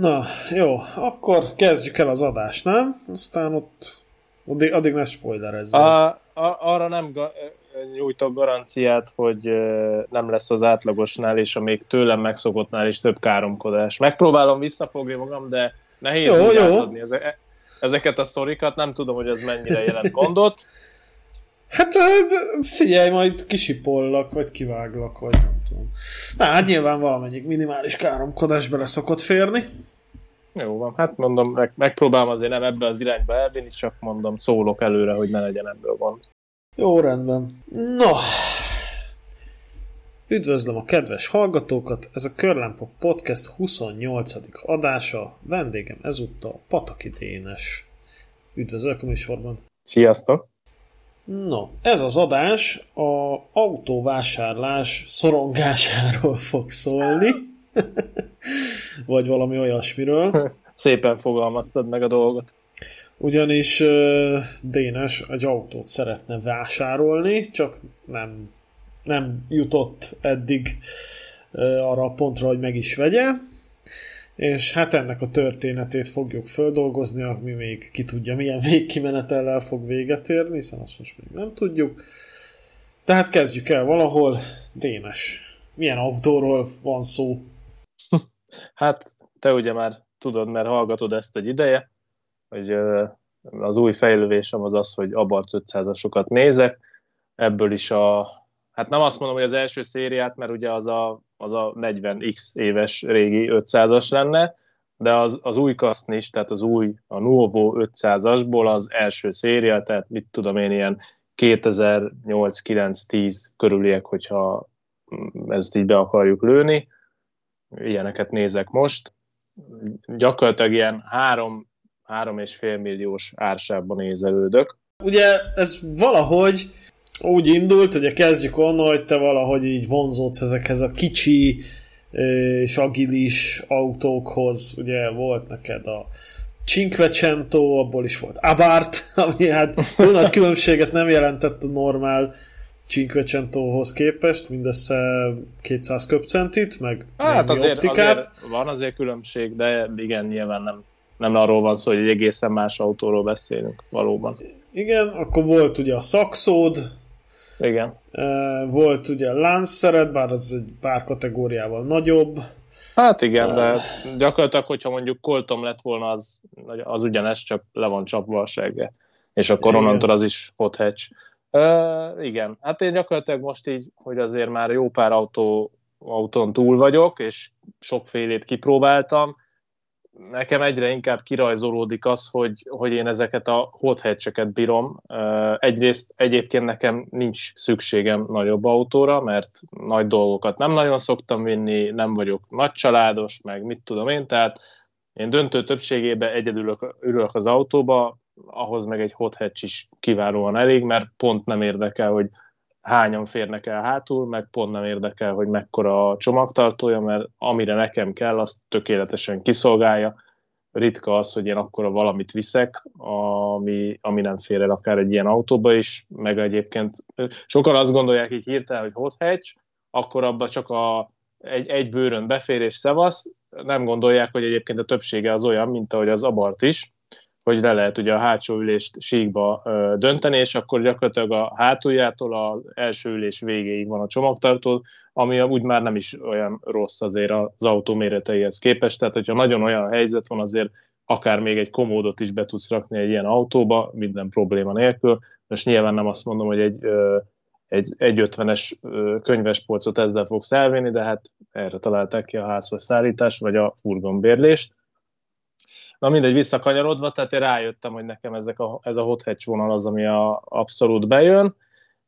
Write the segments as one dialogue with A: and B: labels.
A: Na, jó, akkor kezdjük el az adást, nem? Aztán ott addig, addig ne spoilerezzünk.
B: A, a, arra nem ga, nyújtok garanciát, hogy nem lesz az átlagosnál és a még tőlem megszokottnál is több káromkodás. Megpróbálom visszafogni magam, de nehéz jó, jó. átadni ezeket a sztorikat, nem tudom, hogy ez mennyire jelent gondot.
A: Hát figyelj, majd kisipollak, vagy kiváglak, vagy nem tudom. Na, hát nyilván valamennyi minimális káromkodás bele szokott férni.
B: Jó van, hát mondom, meg, megpróbálom azért nem ebbe az irányba elvinni, csak mondom, szólok előre, hogy ne legyen ebből gond.
A: Jó, rendben. No, Üdvözlöm a kedves hallgatókat, ez a Körlámpa Podcast 28. adása, vendégem ezúttal Pataki Dénes. Üdvözlök a műsorban.
B: Sziasztok!
A: No, ez az adás a autóvásárlás szorongásáról fog szólni. Vagy valami olyasmiről.
B: Szépen fogalmaztad meg a dolgot.
A: Ugyanis uh, Dénes egy autót szeretne vásárolni, csak nem, nem jutott eddig uh, arra a pontra, hogy meg is vegye. És hát ennek a történetét fogjuk földolgozni, ami még ki tudja, milyen végkimenetellel fog véget érni, hiszen azt most még nem tudjuk. Tehát kezdjük el valahol. Dénes, milyen autóról van szó?
B: Hát te ugye már tudod, mert hallgatod ezt egy ideje, hogy az új fejlővésem az az, hogy Abart 500-asokat nézek, ebből is a, hát nem azt mondom, hogy az első szériát, mert ugye az a, az a 40x éves régi 500-as lenne, de az, az új kaszni is, tehát az új, a Nuovo 500-asból az első széria, tehát mit tudom én, ilyen 2008-9-10 körüliek, hogyha ezt így be akarjuk lőni, ilyeneket nézek most. Gyakorlatilag ilyen három, három és fél milliós ársában nézelődök.
A: Ugye ez valahogy úgy indult, ugye kezdjük onnan, hogy te valahogy így vonzódsz ezekhez a kicsi és agilis autókhoz, ugye volt neked a Cinquecento, abból is volt Abarth, ami hát túl nagy különbséget nem jelentett a normál Cinquecentohoz képest, mindössze 200 köpcentit, meg
B: hát azért, optikát. Azért van azért különbség, de igen, nyilván nem, nem arról van szó, hogy egy egészen más autóról beszélünk, valóban.
A: Igen, akkor volt ugye a Saxod,
B: igen.
A: Volt ugye Lanceret, bár az egy pár kategóriával nagyobb.
B: Hát igen, de gyakorlatilag, hogyha mondjuk Colton lett volna, az, az ugyanez, csak le van csapva a segge. És akkor onnantól az is hot hatch. Igen, hát én gyakorlatilag most így, hogy azért már jó pár autó, autón túl vagyok, és sokfélét kipróbáltam, nekem egyre inkább kirajzolódik az, hogy, hogy én ezeket a hot hatch bírom. Egyrészt egyébként nekem nincs szükségem nagyobb autóra, mert nagy dolgokat nem nagyon szoktam vinni, nem vagyok nagy családos, meg mit tudom én, tehát én döntő többségében egyedül ülök az autóba, ahhoz meg egy hot hatch is kiválóan elég, mert pont nem érdekel, hogy hányan férnek el hátul, meg pont nem érdekel, hogy mekkora a csomagtartója, mert amire nekem kell, azt tökéletesen kiszolgálja. Ritka az, hogy én akkor valamit viszek, ami, ami nem fér el akár egy ilyen autóba is, meg egyébként sokan azt gondolják így hirtelen, hogy hot hatch, akkor abba csak a, egy, egy bőrön befér és szevasz, nem gondolják, hogy egyébként a többsége az olyan, mint ahogy az abart is, hogy le lehet ugye a hátsó ülést síkba dönteni, és akkor gyakorlatilag a hátuljától az első ülés végéig van a csomagtartó, ami úgy már nem is olyan rossz azért az autó méreteihez képest, tehát hogyha nagyon olyan helyzet van, azért akár még egy komódot is be tudsz rakni egy ilyen autóba, minden probléma nélkül. Most nyilván nem azt mondom, hogy egy, egy, egy 50-es könyvespolcot ezzel fogsz elvinni, de hát erre találták ki a házhoz szállítás, vagy a furgonbérlést. Na mindegy, visszakanyarodva, tehát én rájöttem, hogy nekem ezek a, ez a hot hatch vonal az, ami a, abszolút bejön,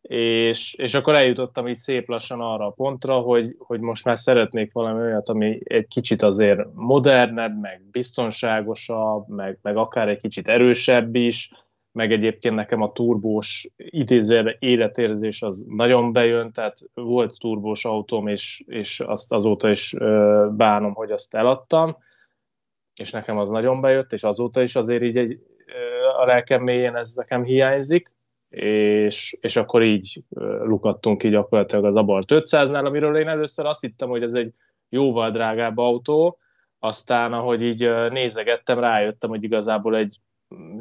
B: és, és akkor eljutottam így szép lassan arra a pontra, hogy, hogy most már szeretnék valami olyat, ami egy kicsit azért modernebb, meg biztonságosabb, meg, meg akár egy kicsit erősebb is, meg egyébként nekem a turbós idézőjelben életérzés az nagyon bejön, tehát volt turbós autóm, és, és azt azóta is bánom, hogy azt eladtam, és nekem az nagyon bejött, és azóta is azért így egy, a lelkem mélyén ez nekem hiányzik, és, és akkor így lukadtunk ki gyakorlatilag az Abart 500-nál, amiről én először azt hittem, hogy ez egy jóval drágább autó, aztán ahogy így nézegettem, rájöttem, hogy igazából egy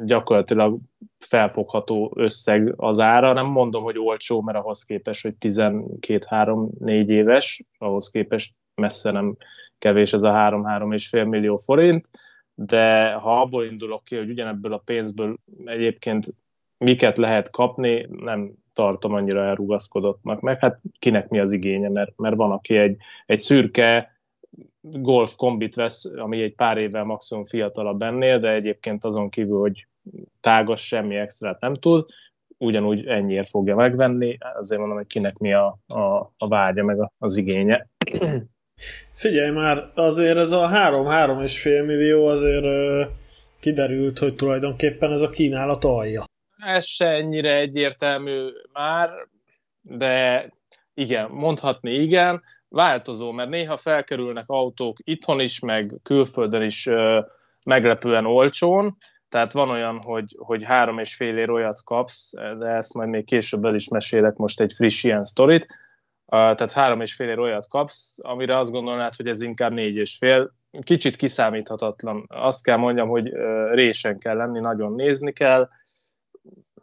B: gyakorlatilag felfogható összeg az ára. Nem mondom, hogy olcsó, mert ahhoz képest, hogy 12-3-4 éves, ahhoz képest messze nem kevés ez a 3-3,5 millió forint, de ha abból indulok ki, hogy ugyanebből a pénzből egyébként miket lehet kapni, nem tartom annyira elrugaszkodottnak, meg hát kinek mi az igénye, mert, mert van, aki egy, egy szürke golf kombit vesz, ami egy pár évvel maximum fiatalabb ennél, de egyébként azon kívül, hogy tágas, semmi extrát nem tud, ugyanúgy ennyiért fogja megvenni, azért mondom, hogy kinek mi a, a, a vágya, meg az igénye.
A: Figyelj már, azért ez a 3-3,5 millió azért ö, kiderült, hogy tulajdonképpen ez a kínálat alja.
B: Ez se ennyire egyértelmű már, de igen, mondhatni igen, változó, mert néha felkerülnek autók itthon is, meg külföldön is ö, meglepően olcsón, tehát van olyan, hogy, hogy három és fél ér olyat kapsz, de ezt majd még később el is mesélek most egy friss ilyen sztorit, tehát három és fél olyat kapsz, amire azt gondolnád, hogy ez inkább négy és fél. Kicsit kiszámíthatatlan. Azt kell mondjam, hogy résen kell lenni, nagyon nézni kell,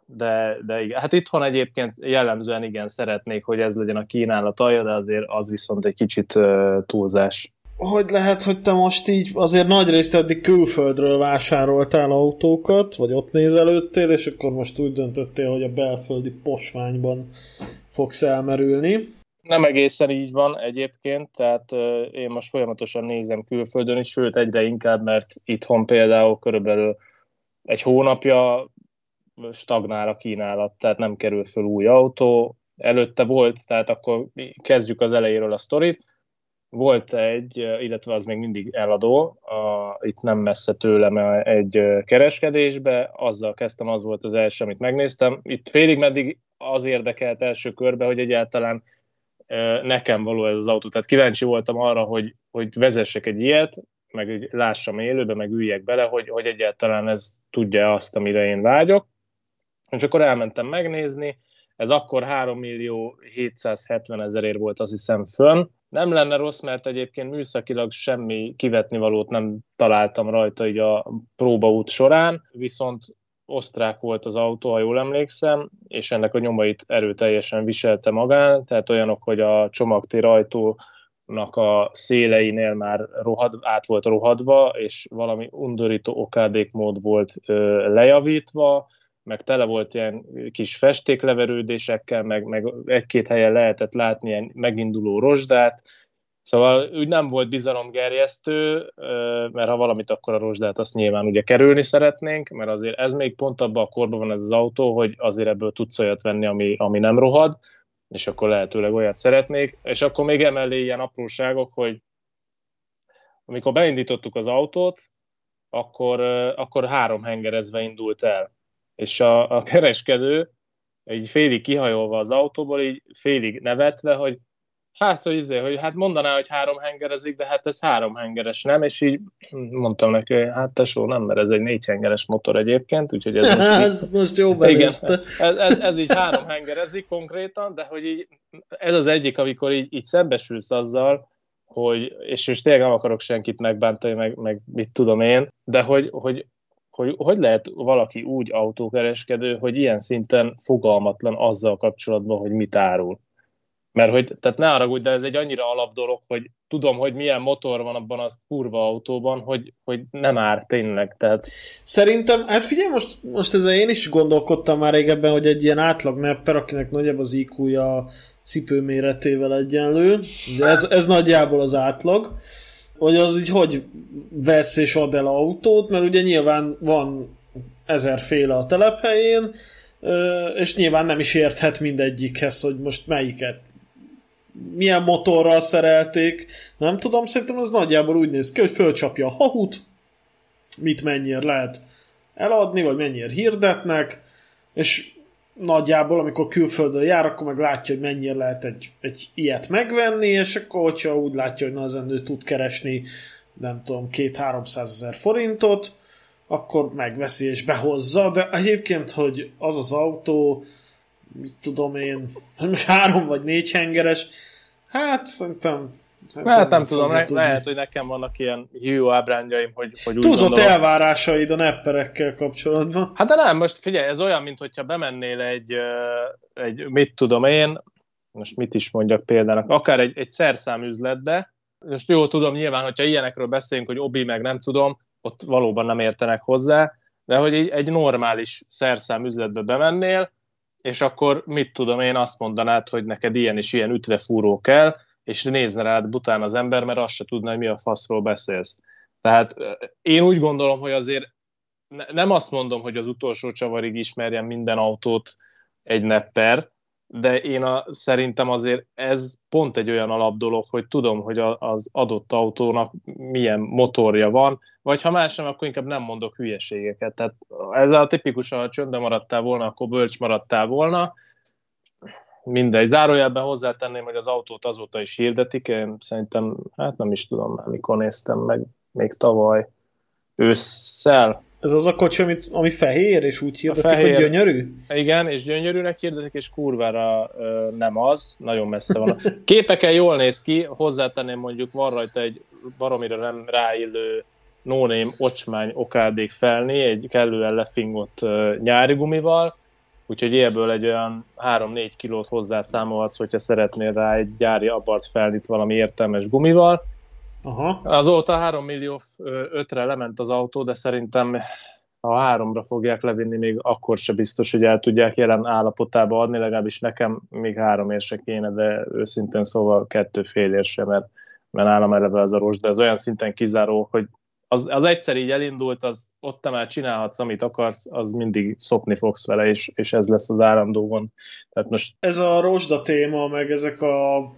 B: de, de igen. Hát itthon egyébként jellemzően igen szeretnék, hogy ez legyen a kínálat alja, de azért az viszont egy kicsit túlzás.
A: Hogy lehet, hogy te most így azért nagy részt eddig külföldről vásároltál autókat, vagy ott nézelődtél, és akkor most úgy döntöttél, hogy a belföldi posványban fogsz elmerülni.
B: Nem egészen így van egyébként, tehát én most folyamatosan nézem külföldön is, sőt egyre inkább, mert itthon például körülbelül egy hónapja stagnál a kínálat, tehát nem kerül föl új autó. Előtte volt, tehát akkor kezdjük az elejéről a sztorit. Volt egy, illetve az még mindig eladó, a, itt nem messze tőlem egy kereskedésbe, azzal kezdtem, az volt az első, amit megnéztem. Itt félig meddig az érdekelt első körbe, hogy egyáltalán nekem való ez az autó. Tehát kíváncsi voltam arra, hogy, hogy vezessek egy ilyet, meg lássam élőbe, meg üljek bele, hogy, hogy egyáltalán ez tudja azt, amire én vágyok. És akkor elmentem megnézni, ez akkor 3 millió 770 ezerért volt azt hiszem fönn. Nem lenne rossz, mert egyébként műszakilag semmi kivetni valót nem találtam rajta így a próbaút során, viszont osztrák volt az autó, ha jól emlékszem, és ennek a nyomait erőteljesen viselte magán, tehát olyanok, hogy a csomagtér ajtónak a széleinél már rohad, át volt rohadva, és valami undorító okádék mód volt ö, lejavítva, meg tele volt ilyen kis festékleverődésekkel, meg, meg egy-két helyen lehetett látni ilyen meginduló rozsdát, Szóval úgy nem volt bizalomgerjesztő, mert ha valamit, akkor a rozsdát azt nyilván ugye kerülni szeretnénk, mert azért ez még pont abban a korban van ez az autó, hogy azért ebből tudsz olyat venni, ami, ami nem rohad, és akkor lehetőleg olyat szeretnék. És akkor még emellé ilyen apróságok, hogy amikor beindítottuk az autót, akkor, akkor három hengerezve indult el. És a, a kereskedő egy félig kihajolva az autóból, így félig nevetve, hogy Hát, hogy, izé, hogy hát mondaná, hogy három hengerezik, de hát ez három hengeres, nem? És így mondtam neki, hogy hát tesó, nem, mert ez egy négy hengeres motor egyébként, úgyhogy ez most,
A: ez most jó igen, ez,
B: ez, ez, így három hengerezik konkrétan, de hogy így, ez az egyik, amikor így, így szembesülsz azzal, hogy, és most tényleg nem akarok senkit megbántani, meg, meg mit tudom én, de hogy, hogy hogy hogy lehet valaki úgy autókereskedő, hogy ilyen szinten fogalmatlan azzal kapcsolatban, hogy mit árul. Mert hogy, tehát ne haragudj, de ez egy annyira alap dolog, hogy tudom, hogy milyen motor van abban a kurva autóban, hogy, hogy nem ár tényleg. Tehát...
A: Szerintem, hát figyelj, most, most ezzel én is gondolkodtam már régebben, hogy egy ilyen átlag nepper, akinek nagyobb az iq a cipő méretével egyenlő, de ez, ez nagyjából az átlag, hogy az így hogy vesz és ad el autót, mert ugye nyilván van ezerféle a telephelyén, és nyilván nem is érthet mindegyikhez, hogy most melyiket milyen motorral szerelték, nem tudom, szerintem az nagyjából úgy néz ki, hogy fölcsapja a hahut, mit mennyire lehet eladni, vagy mennyire hirdetnek, és nagyjából, amikor külföldön jár, akkor meg látja, hogy mennyire lehet egy, egy ilyet megvenni, és akkor, hogyha úgy látja, hogy na ezen ő tud keresni, nem tudom, két-háromszáz ezer forintot, akkor megveszi és behozza, de egyébként, hogy az az autó, mit tudom én, most három vagy négy hengeres, hát szerintem
B: Szerintem hát nem, nem tudom, le, lehet, hogy nekem vannak ilyen hiú ábrányjaim, hogy, hogy úgy
A: Túlzott gondolom. elvárásaid a nepperekkel kapcsolatban.
B: Hát de nem, most figyelj, ez olyan, mintha bemennél egy, egy, mit tudom én, most mit is mondjak példának, akár egy, egy szerszámüzletbe, most jó tudom nyilván, hogyha ilyenekről beszélünk, hogy obi meg nem tudom, ott valóban nem értenek hozzá, de hogy egy, egy normális szerszámüzletbe bemennél, és akkor mit tudom én, azt mondanád, hogy neked ilyen és ilyen ütvefúró kell, és nézne rád bután az ember, mert azt se tudna, hogy mi a faszról beszélsz. Tehát én úgy gondolom, hogy azért nem azt mondom, hogy az utolsó csavarig ismerjen minden autót egy nepper, de én a, szerintem azért ez pont egy olyan alap dolog, hogy tudom, hogy a, az adott autónak milyen motorja van, vagy ha más nem, akkor inkább nem mondok hülyeségeket. Tehát ez a tipikus, ha csöndbe maradtál volna, akkor bölcs maradtál volna, mindegy. Zárójelben hozzátenném, hogy az autót azóta is hirdetik, én szerintem, hát nem is tudom már, mikor néztem meg, még tavaly ősszel.
A: Ez az a kocsi, amit, ami fehér, és úgy hirdetik, fehér, hogy gyönyörű?
B: Igen, és gyönyörűnek hirdetik, és kurvára ö, nem az, nagyon messze van. Képeken jól néz ki, hozzátenném mondjuk, van rajta egy baromira nem ráillő no-name ocsmány okádék felni, egy kellően lefingott ö, nyári gumival, úgyhogy ebből egy olyan 3-4 kilót hozzászámolhatsz, hogyha szeretnél rá egy gyári abart felnit valami értelmes gumival. Aha. Azóta 3 millió 5-re lement az autó, de szerintem ha háromra fogják levinni, még akkor se biztos, hogy el tudják jelen állapotába adni, legalábbis nekem még három ér se kéne, de őszintén szóval kettő fél ér se, mert, mert nálam eleve az a rossz, de ez olyan szinten kizáró, hogy az, az egyszer így elindult, az ott te már csinálhatsz, amit akarsz, az mindig szopni fogsz vele, és, és ez lesz az állandó gond.
A: Tehát most... Ez a rozsda téma, meg ezek a,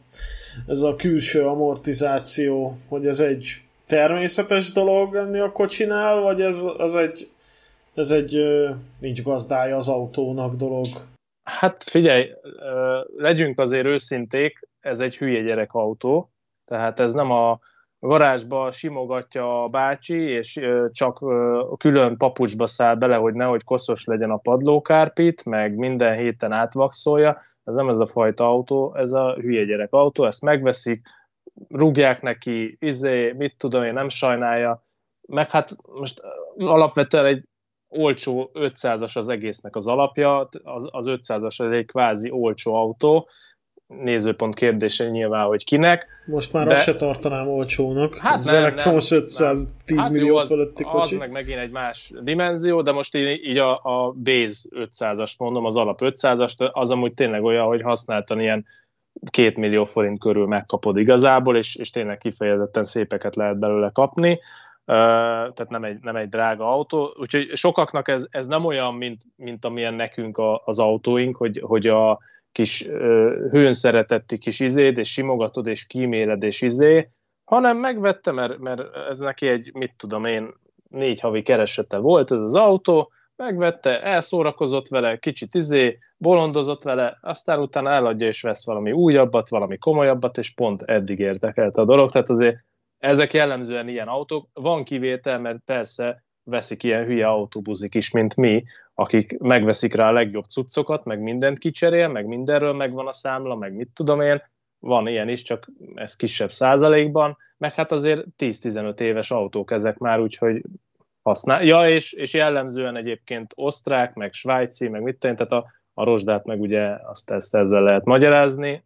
A: ez a külső amortizáció, hogy ez egy természetes dolog enni a kocsinál, vagy ez, ez egy, ez egy nincs gazdája az autónak dolog?
B: Hát figyelj, legyünk azért őszinték, ez egy hülye gyerek autó, tehát ez nem a garázsba simogatja a bácsi, és csak külön papucsba száll bele, hogy nehogy koszos legyen a padlókárpit, meg minden héten átvakszolja. Ez nem ez a fajta autó, ez a hülye gyerek autó, ezt megveszik, rúgják neki, izé, mit tudom én, nem sajnálja, meg hát most alapvetően egy olcsó 500-as az egésznek az alapja, az, az 500-as egy kvázi olcsó autó, nézőpont kérdése nyilván, hogy kinek.
A: Most már de... azt se tartanám olcsónak. Hát az nem, elektromos nem, 510 hát millió az, fölötti kocsi.
B: Az meg megint egy más dimenzió, de most így, így a, a base 500-ast mondom, az alap 500-ast, az amúgy tényleg olyan, hogy használtan ilyen két millió forint körül megkapod igazából, és, és tényleg kifejezetten szépeket lehet belőle kapni. Uh, tehát nem egy, nem egy drága autó, úgyhogy sokaknak ez, ez nem olyan, mint, mint amilyen nekünk a, az autóink, hogy, hogy a, kis hőn szeretetti kis izéd, és simogatod, és kíméled, és izé, hanem megvette, mert, mert ez neki egy, mit tudom én, négy havi keresete volt ez az autó, megvette, elszórakozott vele, kicsit izé, bolondozott vele, aztán utána eladja és vesz valami újabbat, valami komolyabbat, és pont eddig érdekelte a dolog. Tehát azért ezek jellemzően ilyen autók. Van kivétel, mert persze veszik ilyen hülye autóbuzik is, mint mi, akik megveszik rá a legjobb cuccokat, meg mindent kicserél, meg mindenről megvan a számla, meg mit tudom én, van ilyen is, csak ez kisebb százalékban, meg hát azért 10-15 éves autók ezek már, úgyhogy használ. Ja, és, és jellemzően egyébként osztrák, meg svájci, meg mit tudom, tehát a, a rozsdát meg ugye azt ezt ezzel lehet magyarázni.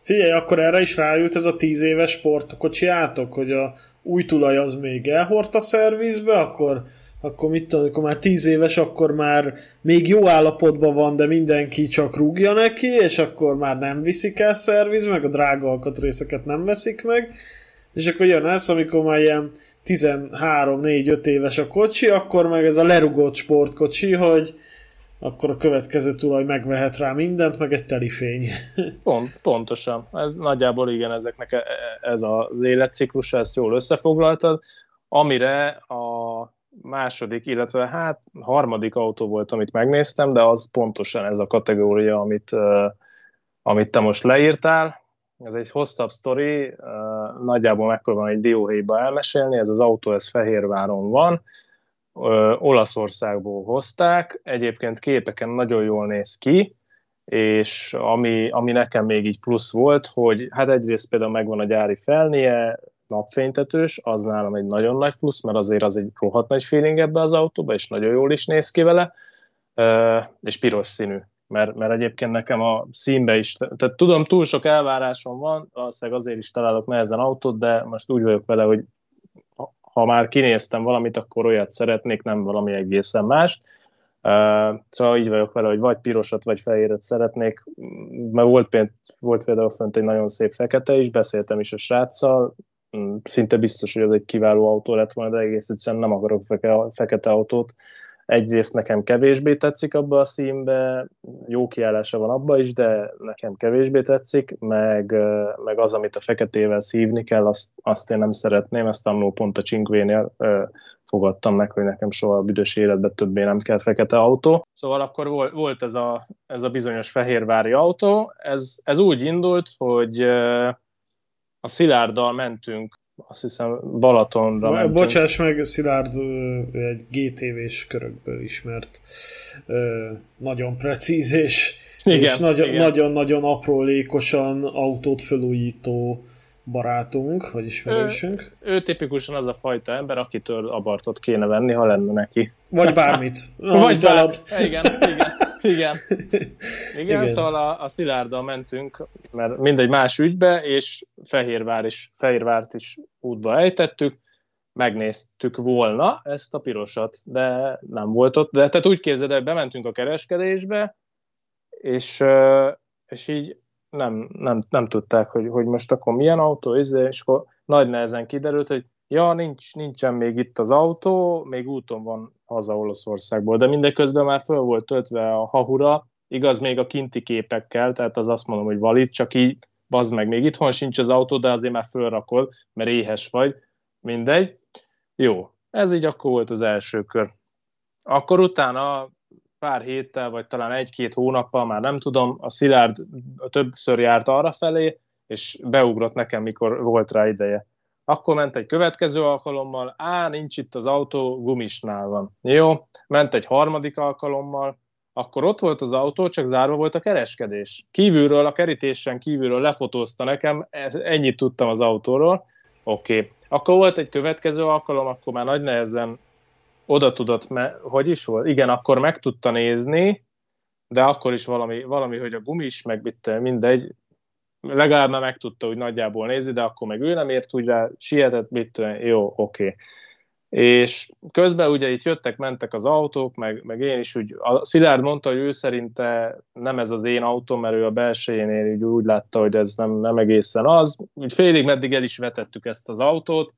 A: Figyelj, akkor erre is rájut ez a 10 éves sportkocsiátok, hogy a új tulaj az még elhordta a szervizbe, akkor akkor mit tudom, amikor már tíz éves, akkor már még jó állapotban van, de mindenki csak rúgja neki, és akkor már nem viszik el szerviz, meg a drága alkatrészeket nem veszik meg, és akkor jön ez, amikor már ilyen 13-4-5 éves a kocsi, akkor meg ez a lerugott sportkocsi, hogy akkor a következő tulaj megvehet rá mindent, meg egy telifény.
B: Pont, pontosan. Ez nagyjából igen, ezeknek e- e- ez az életciklusa, ezt jól összefoglaltad, amire a második, illetve hát harmadik autó volt, amit megnéztem, de az pontosan ez a kategória, amit, uh, amit te most leírtál. Ez egy hosszabb sztori, nagyjából megpróbálom egy dióhéjba elmesélni, ez az autó, ez Fehérváron van, uh, Olaszországból hozták, egyébként képeken nagyon jól néz ki, és ami, ami nekem még így plusz volt, hogy hát egyrészt például megvan a gyári felnie, napfénytetős, az nálam egy nagyon nagy plusz, mert azért az egy rohadt nagy feeling ebbe az autóba, és nagyon jól is néz ki vele, és piros színű, mert, mert egyébként nekem a színbe is, tehát tudom, túl sok elvárásom van, valószínűleg azért is találok nehezen autót, de most úgy vagyok vele, hogy ha már kinéztem valamit, akkor olyat szeretnék, nem valami egészen más. Uh, szóval így vagyok vele, hogy vagy pirosat, vagy fehéret szeretnék, mert volt, volt például fönt egy nagyon szép fekete is, beszéltem is a sráccal, mm, szinte biztos, hogy ez egy kiváló autó lett volna, de egész egyszerűen nem akarok feke, fekete autót, egyrészt nekem kevésbé tetszik abba a színbe, jó kiállása van abba is, de nekem kevésbé tetszik, meg, meg az, amit a feketével szívni kell, azt, azt én nem szeretném, ezt annó pont a Csinkvénél fogadtam meg, hogy nekem soha a büdös életben többé nem kell fekete autó. Szóval akkor volt ez a, ez a bizonyos fehérvári autó, ez, ez úgy indult, hogy a Szilárddal mentünk azt hiszem Balatonra mentünk.
A: Bocsáss meg, Szilárd egy GTV-s körökből ismert nagyon precíz és, igen, és nagyon, nagyon, nagyon aprólékosan autót felújító barátunk, vagy ismerősünk.
B: Ő, ő tipikusan az a fajta ember, akitől abartot kéne venni, ha lenne neki.
A: Vagy bármit.
B: vagy bármit. Igen, igen. Igen. Igen, Igen. szóval a, a Szilárddal mentünk, mert mindegy más ügybe, és Fehérvár is, Fehérvárt is útba ejtettük, megnéztük volna ezt a pirosat, de nem volt ott. De tehát úgy képzeld, hogy bementünk a kereskedésbe, és, és így nem, nem, nem tudták, hogy, hogy most akkor milyen autó, izé, és akkor nagy nehezen kiderült, hogy ja, nincs, nincsen még itt az autó, még úton van haza Olaszországból, de mindeközben már föl volt töltve a hahura, igaz még a kinti képekkel, tehát az azt mondom, hogy valid, csak így bazd meg, még itthon sincs az autó, de azért már fölrakod, mert éhes vagy, mindegy. Jó, ez így akkor volt az első kör. Akkor utána pár héttel, vagy talán egy-két hónappal, már nem tudom, a Szilárd többször járt arra felé, és beugrott nekem, mikor volt rá ideje. Akkor ment egy következő alkalommal, á, nincs itt az autó, gumisnál van. Jó, ment egy harmadik alkalommal, akkor ott volt az autó, csak zárva volt a kereskedés. Kívülről, a kerítésen kívülről lefotózta nekem, ennyit tudtam az autóról. Oké. Okay. Akkor volt egy következő alkalom, akkor már nagy nehezen oda tudott, me- hogy is volt? Igen, akkor meg tudta nézni, de akkor is valami, valami hogy a gumis, meg mit, mindegy, legalább már megtudta, hogy nagyjából nézi, de akkor meg ő nem ért úgy rá, sietett, mit jó, oké. Okay. És közben ugye itt jöttek, mentek az autók, meg, meg én is úgy, a Szilárd mondta, hogy ő szerinte nem ez az én autó, mert ő a belsejénél úgy, úgy látta, hogy ez nem, nem egészen az. Úgy félig meddig el is vetettük ezt az autót,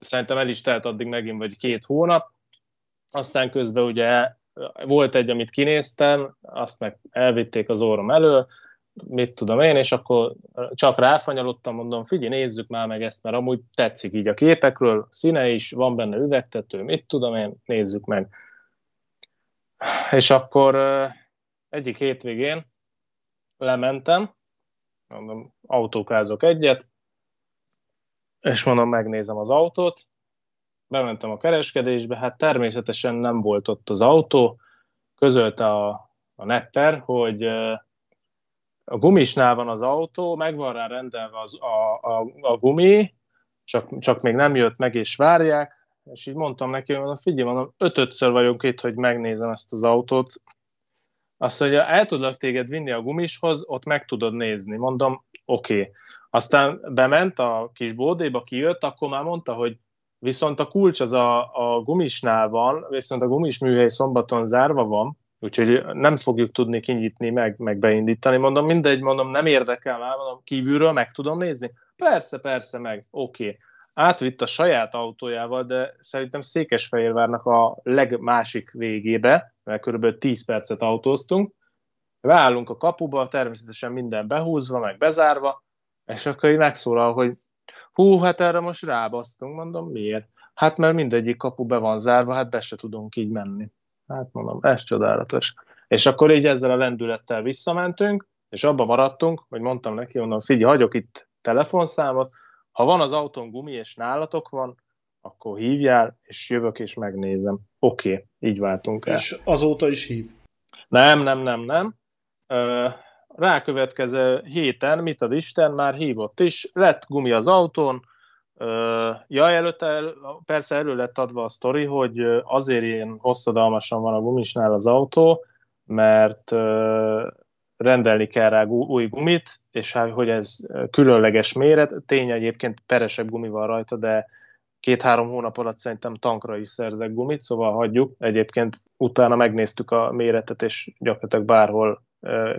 B: szerintem el is telt addig megint vagy két hónap, aztán közben ugye volt egy, amit kinéztem, azt meg elvitték az orrom elől, mit tudom én, és akkor csak ráfanyalottam, mondom, figyelj, nézzük már meg ezt, mert amúgy tetszik így a képekről, színe is, van benne üvegtető, mit tudom én, nézzük meg. És akkor egyik hétvégén lementem, mondom, autókázok egyet, és mondom, megnézem az autót, bementem a kereskedésbe, hát természetesen nem volt ott az autó, közölte a, a netter, hogy a gumisnál van az autó, meg van rá rendelve az, a, a, a gumi, csak, csak még nem jött meg, és várják, és így mondtam neki, hogy figyelj, mondom, ötödször vagyunk itt, hogy megnézem ezt az autót. Azt mondja, el tudlak téged vinni a gumishoz, ott meg tudod nézni. Mondom, oké. Okay. Aztán bement a kis bódéba, kijött, akkor már mondta, hogy viszont a kulcs az a, a gumisnál van, viszont a gumis műhely szombaton zárva van, úgyhogy nem fogjuk tudni kinyitni, meg, meg beindítani. Mondom, mindegy, mondom, nem érdekel már, mondom, kívülről meg tudom nézni? Persze, persze, meg, oké. Okay. Átvitt a saját autójával, de szerintem Székesfehérvárnak a legmásik végébe, mert körülbelül 10 percet autóztunk. Beállunk a kapuba, természetesen minden behúzva, meg bezárva, és akkor így megszólal, hogy hú, hát erre most rábasztunk, mondom, miért? Hát mert mindegyik kapu be van zárva, hát be se tudunk így menni. Hát mondom, ez csodálatos. És akkor így ezzel a lendülettel visszamentünk, és abba maradtunk, hogy mondtam neki, mondom, figyelj, hagyok itt telefonszámot, ha van az autón gumi, és nálatok van, akkor hívjál, és jövök, és megnézem. Oké, okay, így váltunk el.
A: És azóta is hív?
B: Nem, nem, nem, nem. rákövetkező héten, mit ad Isten, már hívott is, lett gumi az autón, ja, előtte persze elő lett adva a sztori, hogy azért ilyen hosszadalmasan van a gumisnál az autó, mert rendelni kell rá új gumit, és hát, hogy ez különleges méret, tény egyébként peresebb gumi van rajta, de két-három hónap alatt szerintem tankra is szerzek gumit, szóval hagyjuk. Egyébként utána megnéztük a méretet, és gyakorlatilag bárhol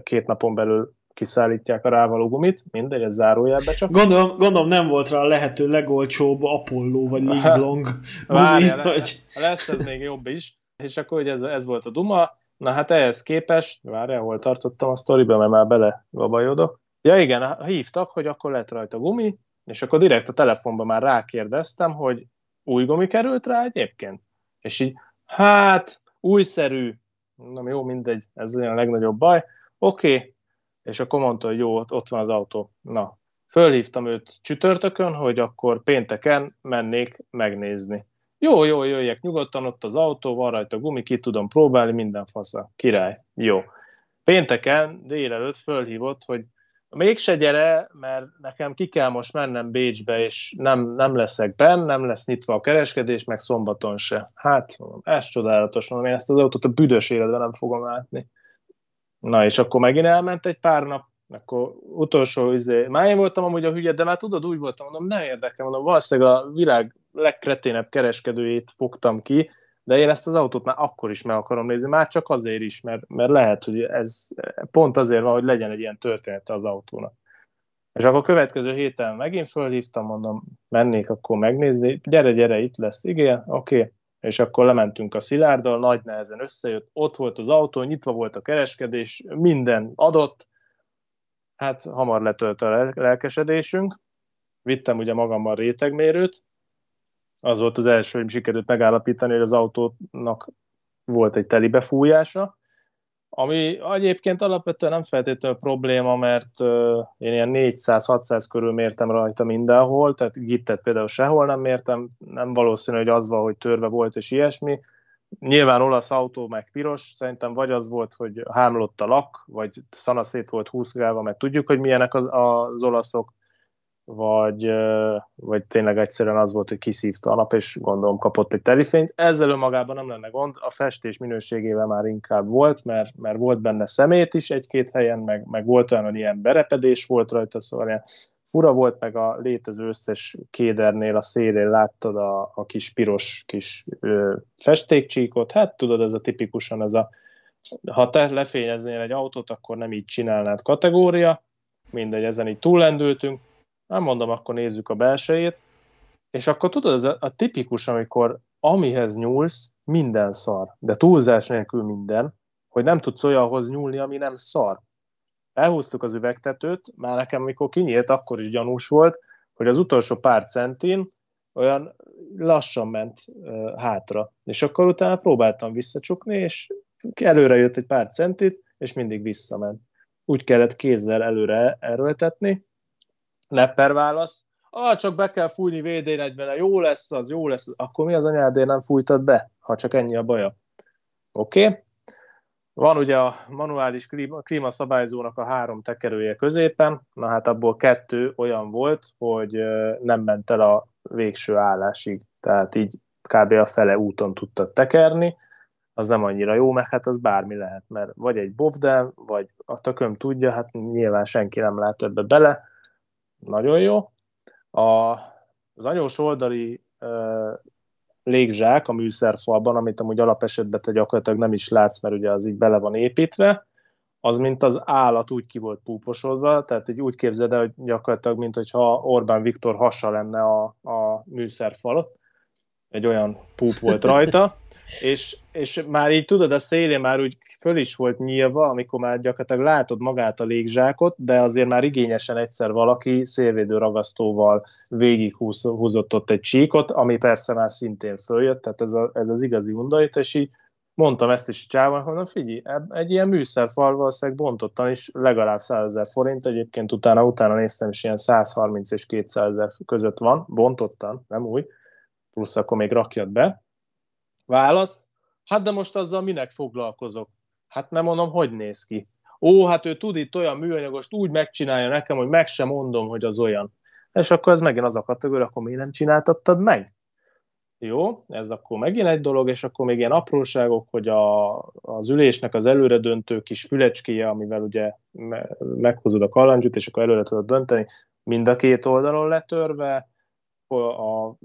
B: két napon belül kiszállítják a rávaló gumit, mindegy, ez zárójelbe csak.
A: Gondolom, gondolom nem volt rá a lehető legolcsóbb Apollo vagy Linglong
B: gumi, vagy... lesz ez még jobb is. És akkor hogy ez, ez volt a duma, na hát ehhez képest, várjál, hol tartottam a sztoriba, mert már bele gabajodok. Ja igen, hívtak, hogy akkor lett rajta gumi, és akkor direkt a telefonban már rákérdeztem, hogy új gumi került rá egyébként? És így, hát, újszerű, nem jó, mindegy, ez a legnagyobb baj. Oké, okay. És akkor mondta, hogy jó, ott van az autó. Na, fölhívtam őt csütörtökön, hogy akkor pénteken mennék megnézni. Jó, jó, jöjjek nyugodtan, ott az autó, van rajta gumi, ki tudom próbálni, minden fasza. Király. Jó. Pénteken délelőtt fölhívott, hogy mégse gyere, mert nekem ki kell most mennem Bécsbe, és nem, nem leszek benn, nem lesz nyitva a kereskedés, meg szombaton se. Hát, ez csodálatos, mondom, én ezt az autót a büdös életben nem fogom látni. Na, és akkor megint elment egy pár nap, akkor utolsó, izé, már én voltam amúgy a hülye, de már tudod, úgy voltam, mondom, ne érdekel, mondom, valószínűleg a világ legkreténebb kereskedőjét fogtam ki, de én ezt az autót már akkor is meg akarom nézni, már csak azért is, mert, mert lehet, hogy ez pont azért van, hogy legyen egy ilyen története az autónak. És akkor a következő héten megint fölhívtam, mondom, mennék akkor megnézni, gyere, gyere, itt lesz, igen, oké. Okay. És akkor lementünk a Szilárddal, nagy nehezen összejött, ott volt az autó, nyitva volt a kereskedés, minden adott, hát hamar letölt a lelkesedésünk. Vittem ugye magammal rétegmérőt, az volt az első, hogy sikerült megállapítani, hogy az autónak volt egy teli befújása, ami egyébként alapvetően nem feltétlenül probléma, mert én ilyen 400-600 körül mértem rajta mindenhol, tehát gittet például sehol nem mértem, nem valószínű, hogy az van, hogy törve volt és ilyesmi. Nyilván olasz autó meg piros, szerintem vagy az volt, hogy hámlott a lak, vagy szanaszét volt húszgálva, mert tudjuk, hogy milyenek az, az olaszok, vagy, vagy tényleg egyszerűen az volt, hogy kiszívta a nap, és gondolom kapott egy telifényt. Ezzel önmagában nem lenne gond, a festés minőségével már inkább volt, mert, mert volt benne szemét is egy-két helyen, meg, meg volt olyan, hogy ilyen berepedés volt rajta, szóval ilyen fura volt, meg a létező összes kédernél a szélén láttad a, a kis piros kis ö, festékcsíkot, hát tudod, ez a tipikusan ez a ha te lefényeznél egy autót, akkor nem így csinálnád kategória, mindegy, ezen így túllendültünk, nem mondom, akkor nézzük a belsejét, és akkor tudod, ez a, a tipikus, amikor amihez nyúlsz, minden szar, de túlzás nélkül minden, hogy nem tudsz olyanhoz nyúlni, ami nem szar. Elhúztuk az üvegtetőt, már nekem, amikor kinyílt, akkor is gyanús volt, hogy az utolsó pár centin olyan lassan ment uh, hátra. És akkor utána próbáltam visszacsukni, és előre jött egy pár centit, és mindig visszament. Úgy kellett kézzel előre erőltetni, Lepper válasz. Ah, csak be kell fújni VD40-re, jó lesz az, jó lesz. Akkor mi az anyádért nem fújtad be, ha csak ennyi a baja? Oké. Okay. Van ugye a manuális klíma, klímaszabályzónak a három tekerője középen, na hát abból kettő olyan volt, hogy nem ment el a végső állásig, tehát így kb. a fele úton tudtad tekerni, az nem annyira jó, mert hát az bármi lehet, mert vagy egy bovden, vagy a tököm tudja, hát nyilván senki nem lát ebbe bele, nagyon jó. A, az anyós oldali uh, légzsák a műszerfalban, amit amúgy alapesetben te gyakorlatilag nem is látsz, mert ugye az így bele van építve, az mint az állat úgy ki volt púposodva, tehát így úgy képzeld el, hogy gyakorlatilag, mint hogyha Orbán Viktor hasa lenne a, a műszerfal, egy olyan púp volt rajta, és, és már így tudod, a szélén már úgy föl is volt nyílva, amikor már gyakorlatilag látod magát a légzsákot, de azért már igényesen egyszer valaki szélvédő ragasztóval végig húzott ott egy csíkot, ami persze már szintén följött, tehát ez, a, ez az igazi undorít, és így mondtam ezt is a csávon, hogy figyelj, egy ilyen műszerfal valószínűleg bontottan is legalább 100 ezer forint, egyébként utána, utána néztem, és ilyen 130 és 200 ezer között van, bontottan, nem új, plusz akkor még rakjad be, Válasz? Hát de most azzal minek foglalkozok? Hát nem mondom, hogy néz ki. ó, hát ő tud itt olyan műanyagost úgy megcsinálja nekem, hogy meg sem mondom, hogy az olyan. És akkor ez megint az a kategória, akkor miért nem csináltattad meg? Jó, ez akkor megint egy dolog, és akkor még ilyen apróságok, hogy a, az ülésnek az előre döntő kis fülecskéje, amivel ugye me, meghozod a kalancsot, és akkor előre tudod dönteni, mind a két oldalon letörve, a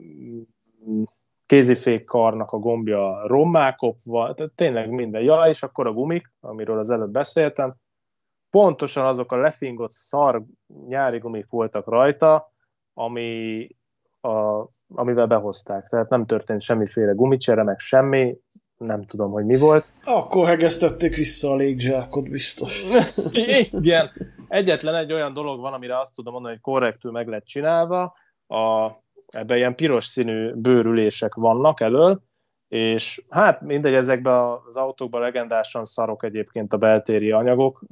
B: kézifék karnak a gombja rommá kopva, tehát tényleg minden. Ja, és akkor a gumik, amiről az előbb beszéltem, pontosan azok a lefingott szar nyári gumik voltak rajta, ami a, amivel behozták. Tehát nem történt semmiféle gumicsere, meg semmi, nem tudom, hogy mi volt.
A: Akkor hegesztették vissza a légzsákot, biztos.
B: Igen. Egyetlen egy olyan dolog van, amire azt tudom mondani, hogy korrektül meg lett csinálva. A, ebben ilyen piros színű bőrülések vannak elől, és hát mindegy, ezekben az autókban legendásan szarok egyébként a beltéri anyagok,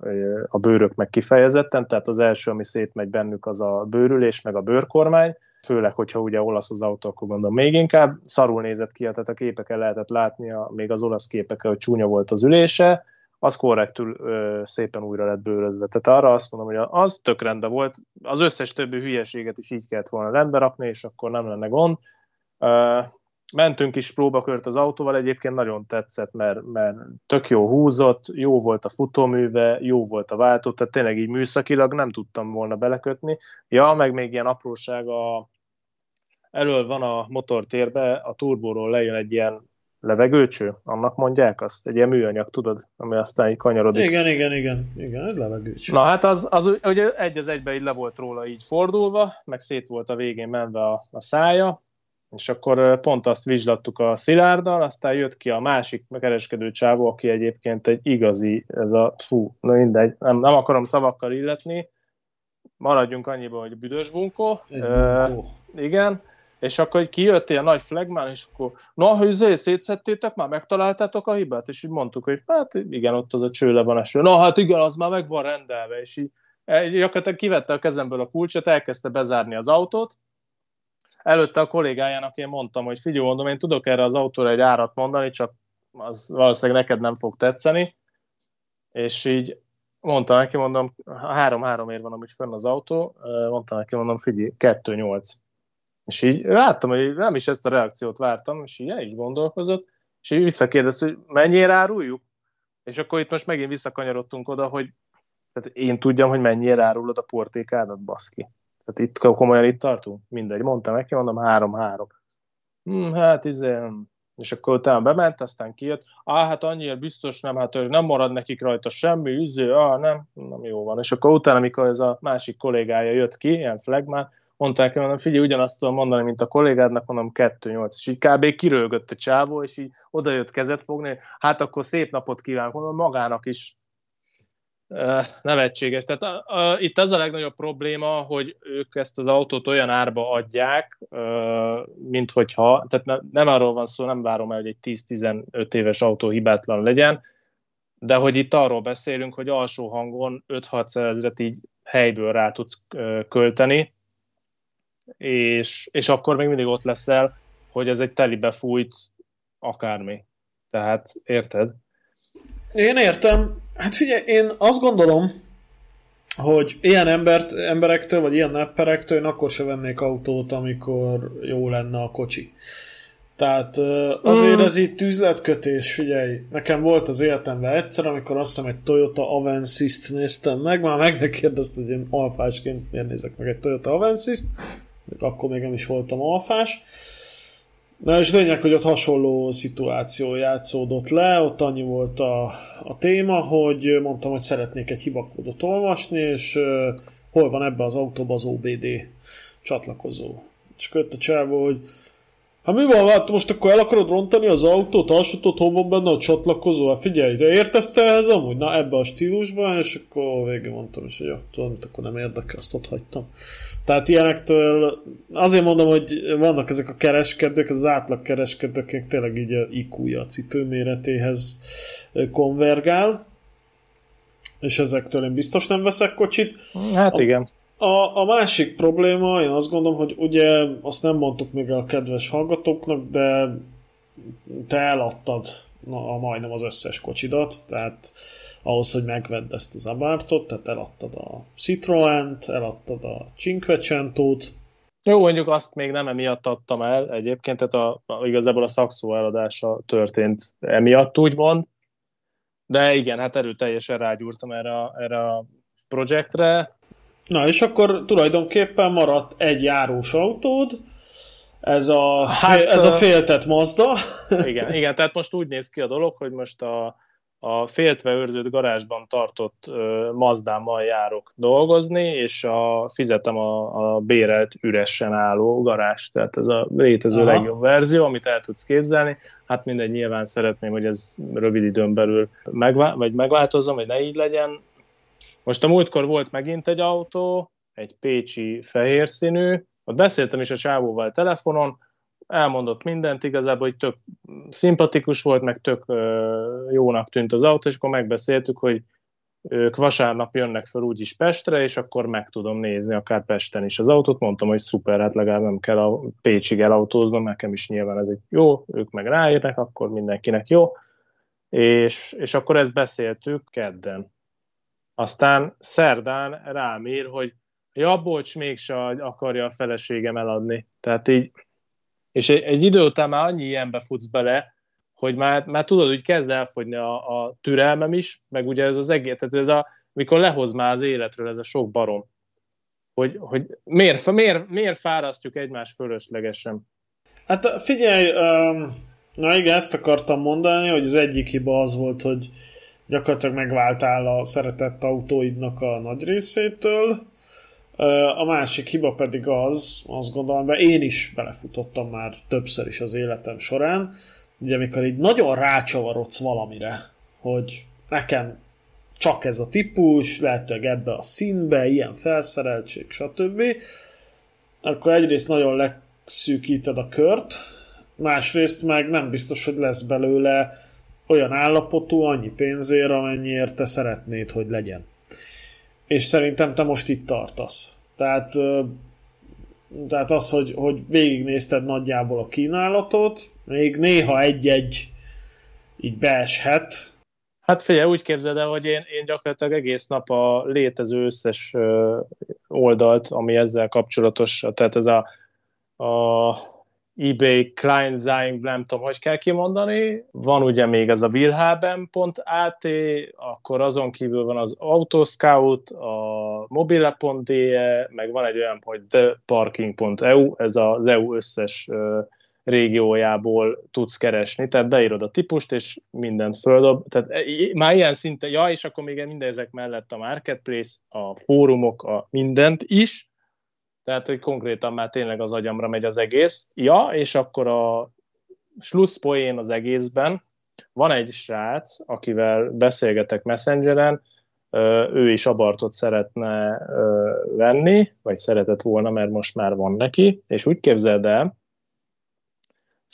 B: a bőrök meg kifejezetten, tehát az első, ami szétmegy bennük, az a bőrülés, meg a bőrkormány, főleg, hogyha ugye olasz az autó, akkor gondolom még inkább. Szarul nézett ki, tehát a képeken lehetett látni, a, még az olasz képeken, hogy csúnya volt az ülése, az korrektül ö, szépen újra lett bőrözve. Tehát arra azt mondom, hogy az tök rendben volt, az összes többi hülyeséget is így kellett volna rendbe rakni, és akkor nem lenne gond. Ö, mentünk is próbakört az autóval, egyébként nagyon tetszett, mert, mert tök jó húzott, jó volt a futóműve, jó volt a váltó, tehát tényleg így műszakilag nem tudtam volna belekötni. Ja, meg még ilyen apróság a, elől van a motortérbe, a turbóról lejön egy ilyen levegőcső, annak mondják azt, egy ilyen műanyag, tudod, ami aztán így kanyarodik.
A: Igen, igen, igen, igen, egy levegőcső.
B: Na hát az, az ugye egy az egybe így le volt róla így fordulva, meg szét volt a végén menve a, a szája, és akkor pont azt vizslattuk a Szilárddal, aztán jött ki a másik kereskedő csávó, aki egyébként egy igazi, ez a fú, na mindegy, nem, nem akarom szavakkal illetni, maradjunk annyiban, hogy büdös bunkó.
A: Egy bunkó.
B: Uh, igen, és akkor egy kijött ilyen nagy flagman, és akkor, na, hogy zé, szétszettétek már, megtaláltátok a hibát? És így mondtuk, hogy hát igen, ott az a cső le van eső. Na, hát igen, az már meg van rendelve, és így gyakorlatilag kivette a kezemből a kulcsot, elkezdte bezárni az autót, előtte a kollégájának én mondtam, hogy figyelj, mondom, én tudok erre az autóra egy árat mondani, csak az valószínűleg neked nem fog tetszeni, és így mondta neki, mondom, három-három ér van amúgy fönn az autó, mondta neki, mondom, figyelj, kettő-nyolc. És így láttam, hogy nem is ezt a reakciót vártam, és így is gondolkozott, és így visszakérdezte, hogy mennyire áruljuk? És akkor itt most megint visszakanyarodtunk oda, hogy tehát én tudjam, hogy mennyire árulod a portékádat, baszki. Tehát itt komolyan itt tartunk? Mindegy, mondtam neki, mondom három-három. Hm, hát izé, és akkor utána bement, aztán kijött, á, hát annyira biztos nem, hát nem marad nekik rajta semmi, izé, á, nem, nem jó van. És akkor utána, amikor ez a másik kollégája jött ki, ilyen flagman, mondták, hogy mondom, figyelj, ugyanazt tudom mondani, mint a kollégádnak, mondom, 2-8, és így kb. kirölgött a csávó, és így odajött kezet fogni, hát akkor szép napot kívánok, mondom, magának is nevetséges. Tehát a, a, itt az a legnagyobb probléma, hogy ők ezt az autót olyan árba adják, mint hogyha, tehát ne, nem arról van szó, nem várom el, hogy egy 10-15 éves autó hibátlan legyen, de hogy itt arról beszélünk, hogy alsó hangon 5-6 ezeret így helyből rá tudsz költeni, és, és akkor még mindig ott leszel, hogy ez egy telibe fújt akármi. Tehát, érted?
A: Én értem. Hát figyelj, én azt gondolom, hogy ilyen embert, emberektől, vagy ilyen nepperektől én akkor se vennék autót, amikor jó lenne a kocsi. Tehát azért mm. ez itt üzletkötés, figyelj, nekem volt az életemben egyszer, amikor azt hiszem egy Toyota Avensis-t néztem meg, már meg megkérdezte, hogy én alfásként miért nézek meg egy Toyota Avensis-t, akkor még nem is voltam alfás, Na és lényeg, hogy ott hasonló szituáció játszódott le, ott annyi volt a, a téma, hogy mondtam, hogy szeretnék egy hibakódot olvasni, és uh, hol van ebbe az autóban az OBD csatlakozó. És akkor a csávó, hogy Hát mi van, hát most akkor el akarod rontani az autót, tudod, hol van benne a csatlakozó? Hát figyelj, de értesz te ehhez amúgy? Na ebbe a stílusban, és akkor végig mondtam is, hogy jó, tudom, akkor nem érdekel, azt ott hagytam. Tehát ilyenektől azért mondom, hogy vannak ezek a kereskedők, az átlag kereskedők, akik tényleg így a iq a cipő méretéhez konvergál, és ezektől én biztos nem veszek kocsit.
B: Hát igen.
A: A, a másik probléma, én azt gondolom, hogy ugye azt nem mondtuk még a kedves hallgatóknak, de te eladtad a, majdnem az összes kocsidat, tehát ahhoz, hogy megvedd ezt az Abartot, tehát eladtad a Citroent, eladtad a Cinquecentót.
B: Jó, mondjuk azt még nem emiatt adtam el egyébként, tehát a, a, igazából a szakszó eladása történt emiatt, úgymond. De igen, hát erőteljesen rágyúrtam erre, erre a projektre.
A: Na, és akkor tulajdonképpen maradt egy járós autód, ez a, hát, ez a féltett Mazda.
B: Igen, igen, tehát most úgy néz ki a dolog, hogy most a, a féltve őrzött garázsban tartott uh, Mazdámmal járok dolgozni, és a, fizetem a, a bérelt üresen álló garást, tehát ez a létező Aha. legjobb verzió, amit el tudsz képzelni. Hát mindegy, nyilván szeretném, hogy ez rövid időn belül megvá- vagy megváltozom, vagy ne így legyen. Most a múltkor volt megint egy autó, egy pécsi fehér színű, ott beszéltem is a csávóval telefonon, elmondott mindent, igazából hogy tök szimpatikus volt, meg tök jónak tűnt az autó, és akkor megbeszéltük, hogy ők vasárnap jönnek fel úgyis Pestre, és akkor meg tudom nézni akár Pesten is az autót. Mondtam, hogy szuper, hát legalább nem kell a Pécsig elautóznom, nekem is nyilván ez egy jó, ők meg ráérnek, akkor mindenkinek jó. És, és akkor ezt beszéltük kedden. Aztán szerdán rám ír, hogy ja, bocs, mégse akarja a feleségem eladni. Tehát így, és egy, egy idő után már annyi ilyenbe futsz bele, hogy már, már tudod, hogy kezd elfogyni a, a türelmem is, meg ugye ez az egész, tehát ez a, mikor lehoz már az életről ez a sok barom, hogy, hogy miért, miért, miért fárasztjuk egymás fölöslegesen?
A: Hát figyelj, um, na igen, ezt akartam mondani, hogy az egyik hiba az volt, hogy gyakorlatilag megváltál a szeretett autóidnak a nagy részétől, a másik hiba pedig az, azt gondolom, mert én is belefutottam már többször is az életem során, ugye amikor így nagyon rácsavarodsz valamire, hogy nekem csak ez a típus, lehetőleg ebbe a színbe, ilyen felszereltség, stb. Akkor egyrészt nagyon leszűkíted a kört, másrészt meg nem biztos, hogy lesz belőle olyan állapotú, annyi pénzért, amennyiért te szeretnéd, hogy legyen. És szerintem te most itt tartasz. Tehát, tehát az, hogy, hogy végignézted nagyjából a kínálatot, még néha egy-egy így beeshet.
B: Hát figyelj, úgy képzeld el, hogy én, én gyakorlatilag egész nap a létező összes oldalt, ami ezzel kapcsolatos, tehát ez a, a eBay Kleinzine, nem tudom, hogy kell kimondani. Van ugye még ez a Wilhaben.at, akkor azon kívül van az Autoscout, a mobile.de, meg van egy olyan, hogy theparking.eu, ez az EU összes régiójából tudsz keresni, tehát beírod a típust, és mindent földob, tehát e, már ilyen szinte, ja, és akkor még mindezek mellett a marketplace, a fórumok, a mindent is, tehát, hogy konkrétan már tényleg az agyamra megy az egész. Ja, és akkor a slusszpoén az egészben, van egy srác, akivel beszélgetek Messengeren, ő is abartot szeretne venni, vagy szeretett volna, mert most már van neki, és úgy képzeld el,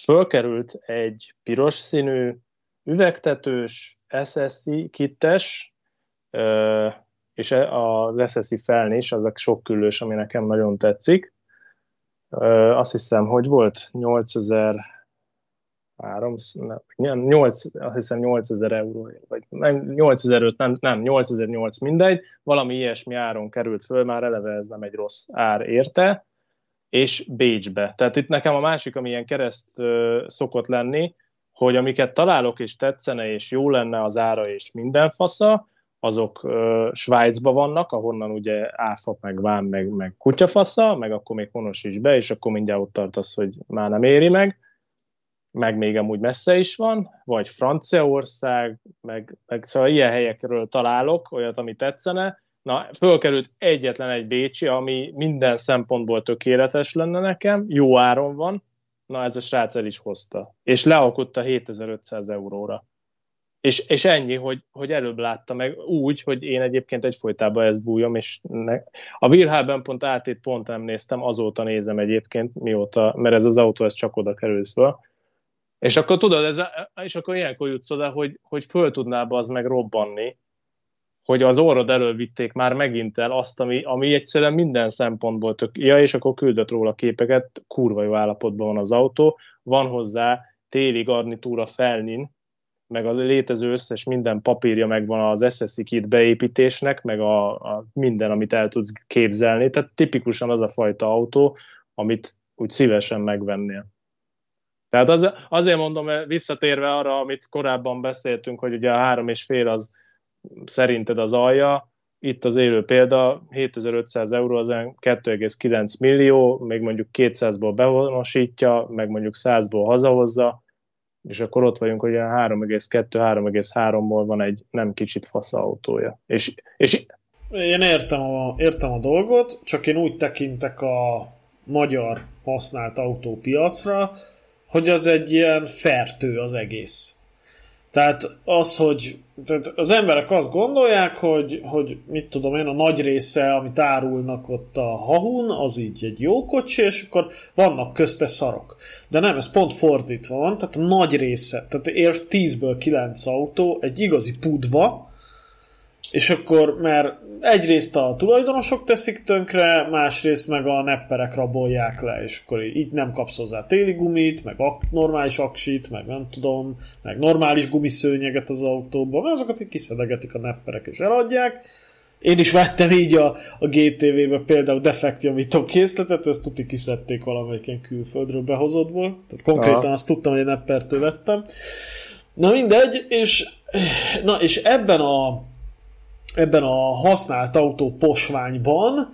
B: fölkerült egy piros színű, üvegtetős, SSI kittes, és e, az SSI felnés, az a sok küllős, ami nekem nagyon tetszik. Azt hiszem, hogy volt 8000 3, 8, azt hiszem 8000 euró, vagy 8005, nem, nem 8008 mindegy, valami ilyesmi áron került föl, már eleve ez nem egy rossz ár érte, és Bécsbe. Tehát itt nekem a másik, ami ilyen kereszt ö, szokott lenni, hogy amiket találok és tetszene, és jó lenne az ára és minden fasza, azok Svájcba vannak, ahonnan ugye áfa, meg vám, meg, meg kutyafasza, meg akkor még honos is be, és akkor mindjárt ott tartasz, hogy már nem éri meg, meg még amúgy messze is van, vagy Franciaország, meg, meg szóval ilyen helyekről találok olyat, ami tetszene. Na, fölkerült egyetlen egy Bécsi, ami minden szempontból tökéletes lenne nekem, jó áron van, na ez a srác el is hozta. És lealkotta 7500 euróra. És, és ennyi, hogy, hogy előbb látta meg úgy, hogy én egyébként egyfolytában ezt bújom, és ne, a Wilhelben pont nem néztem, azóta nézem egyébként, mióta, mert ez az autó ez csak oda került föl. És akkor tudod, ez és akkor ilyenkor jutsz oda, hogy, hogy föl tudná az meg robbanni, hogy az orrod elől vitték már megint el azt, ami, ami egyszerűen minden szempontból tök, ja, és akkor küldött róla képeket, kurva jó állapotban van az autó, van hozzá téli garnitúra felnin, meg az létező összes minden papírja megvan az SSI kit beépítésnek, meg a, a minden, amit el tudsz képzelni. Tehát tipikusan az a fajta autó, amit úgy szívesen megvennél. Tehát az, azért mondom, visszatérve arra, amit korábban beszéltünk, hogy ugye a három és fél az szerinted az alja, itt az élő példa, 7500 euró az 2,9 millió, még mondjuk 200-ból bevonosítja, meg mondjuk 100-ból hazahozza, és akkor ott vagyunk, hogy 3,2-3,3-ból van egy nem kicsit fasz autója. És, és...
A: Én értem a, értem a dolgot, csak én úgy tekintek a magyar használt autópiacra, hogy az egy ilyen fertő az egész. Tehát az, hogy tehát az emberek azt gondolják, hogy, hogy mit tudom én, a nagy része, amit árulnak ott a hahun, az így egy jó kocsi, és akkor vannak közte szarok. De nem, ez pont fordítva van, tehát a nagy része, tehát ér 10-ből 9 autó, egy igazi pudva, és akkor, mert egyrészt a tulajdonosok teszik tönkre, másrészt meg a nepperek rabolják le, és akkor így nem kapsz hozzá téli gumit, meg ak- normális aksit, meg nem tudom, meg normális gumiszőnyeget az autóban, azokat így kiszedegetik a nepperek és eladják. Én is vettem így a, a GTV-be például defektjavító készletet, ezt tuti kiszedték valamelyik ilyen külföldről behozottból, tehát konkrétan Aha. azt tudtam, hogy egy neppertől vettem. Na mindegy, és, na és ebben a ebben a használt autó posványban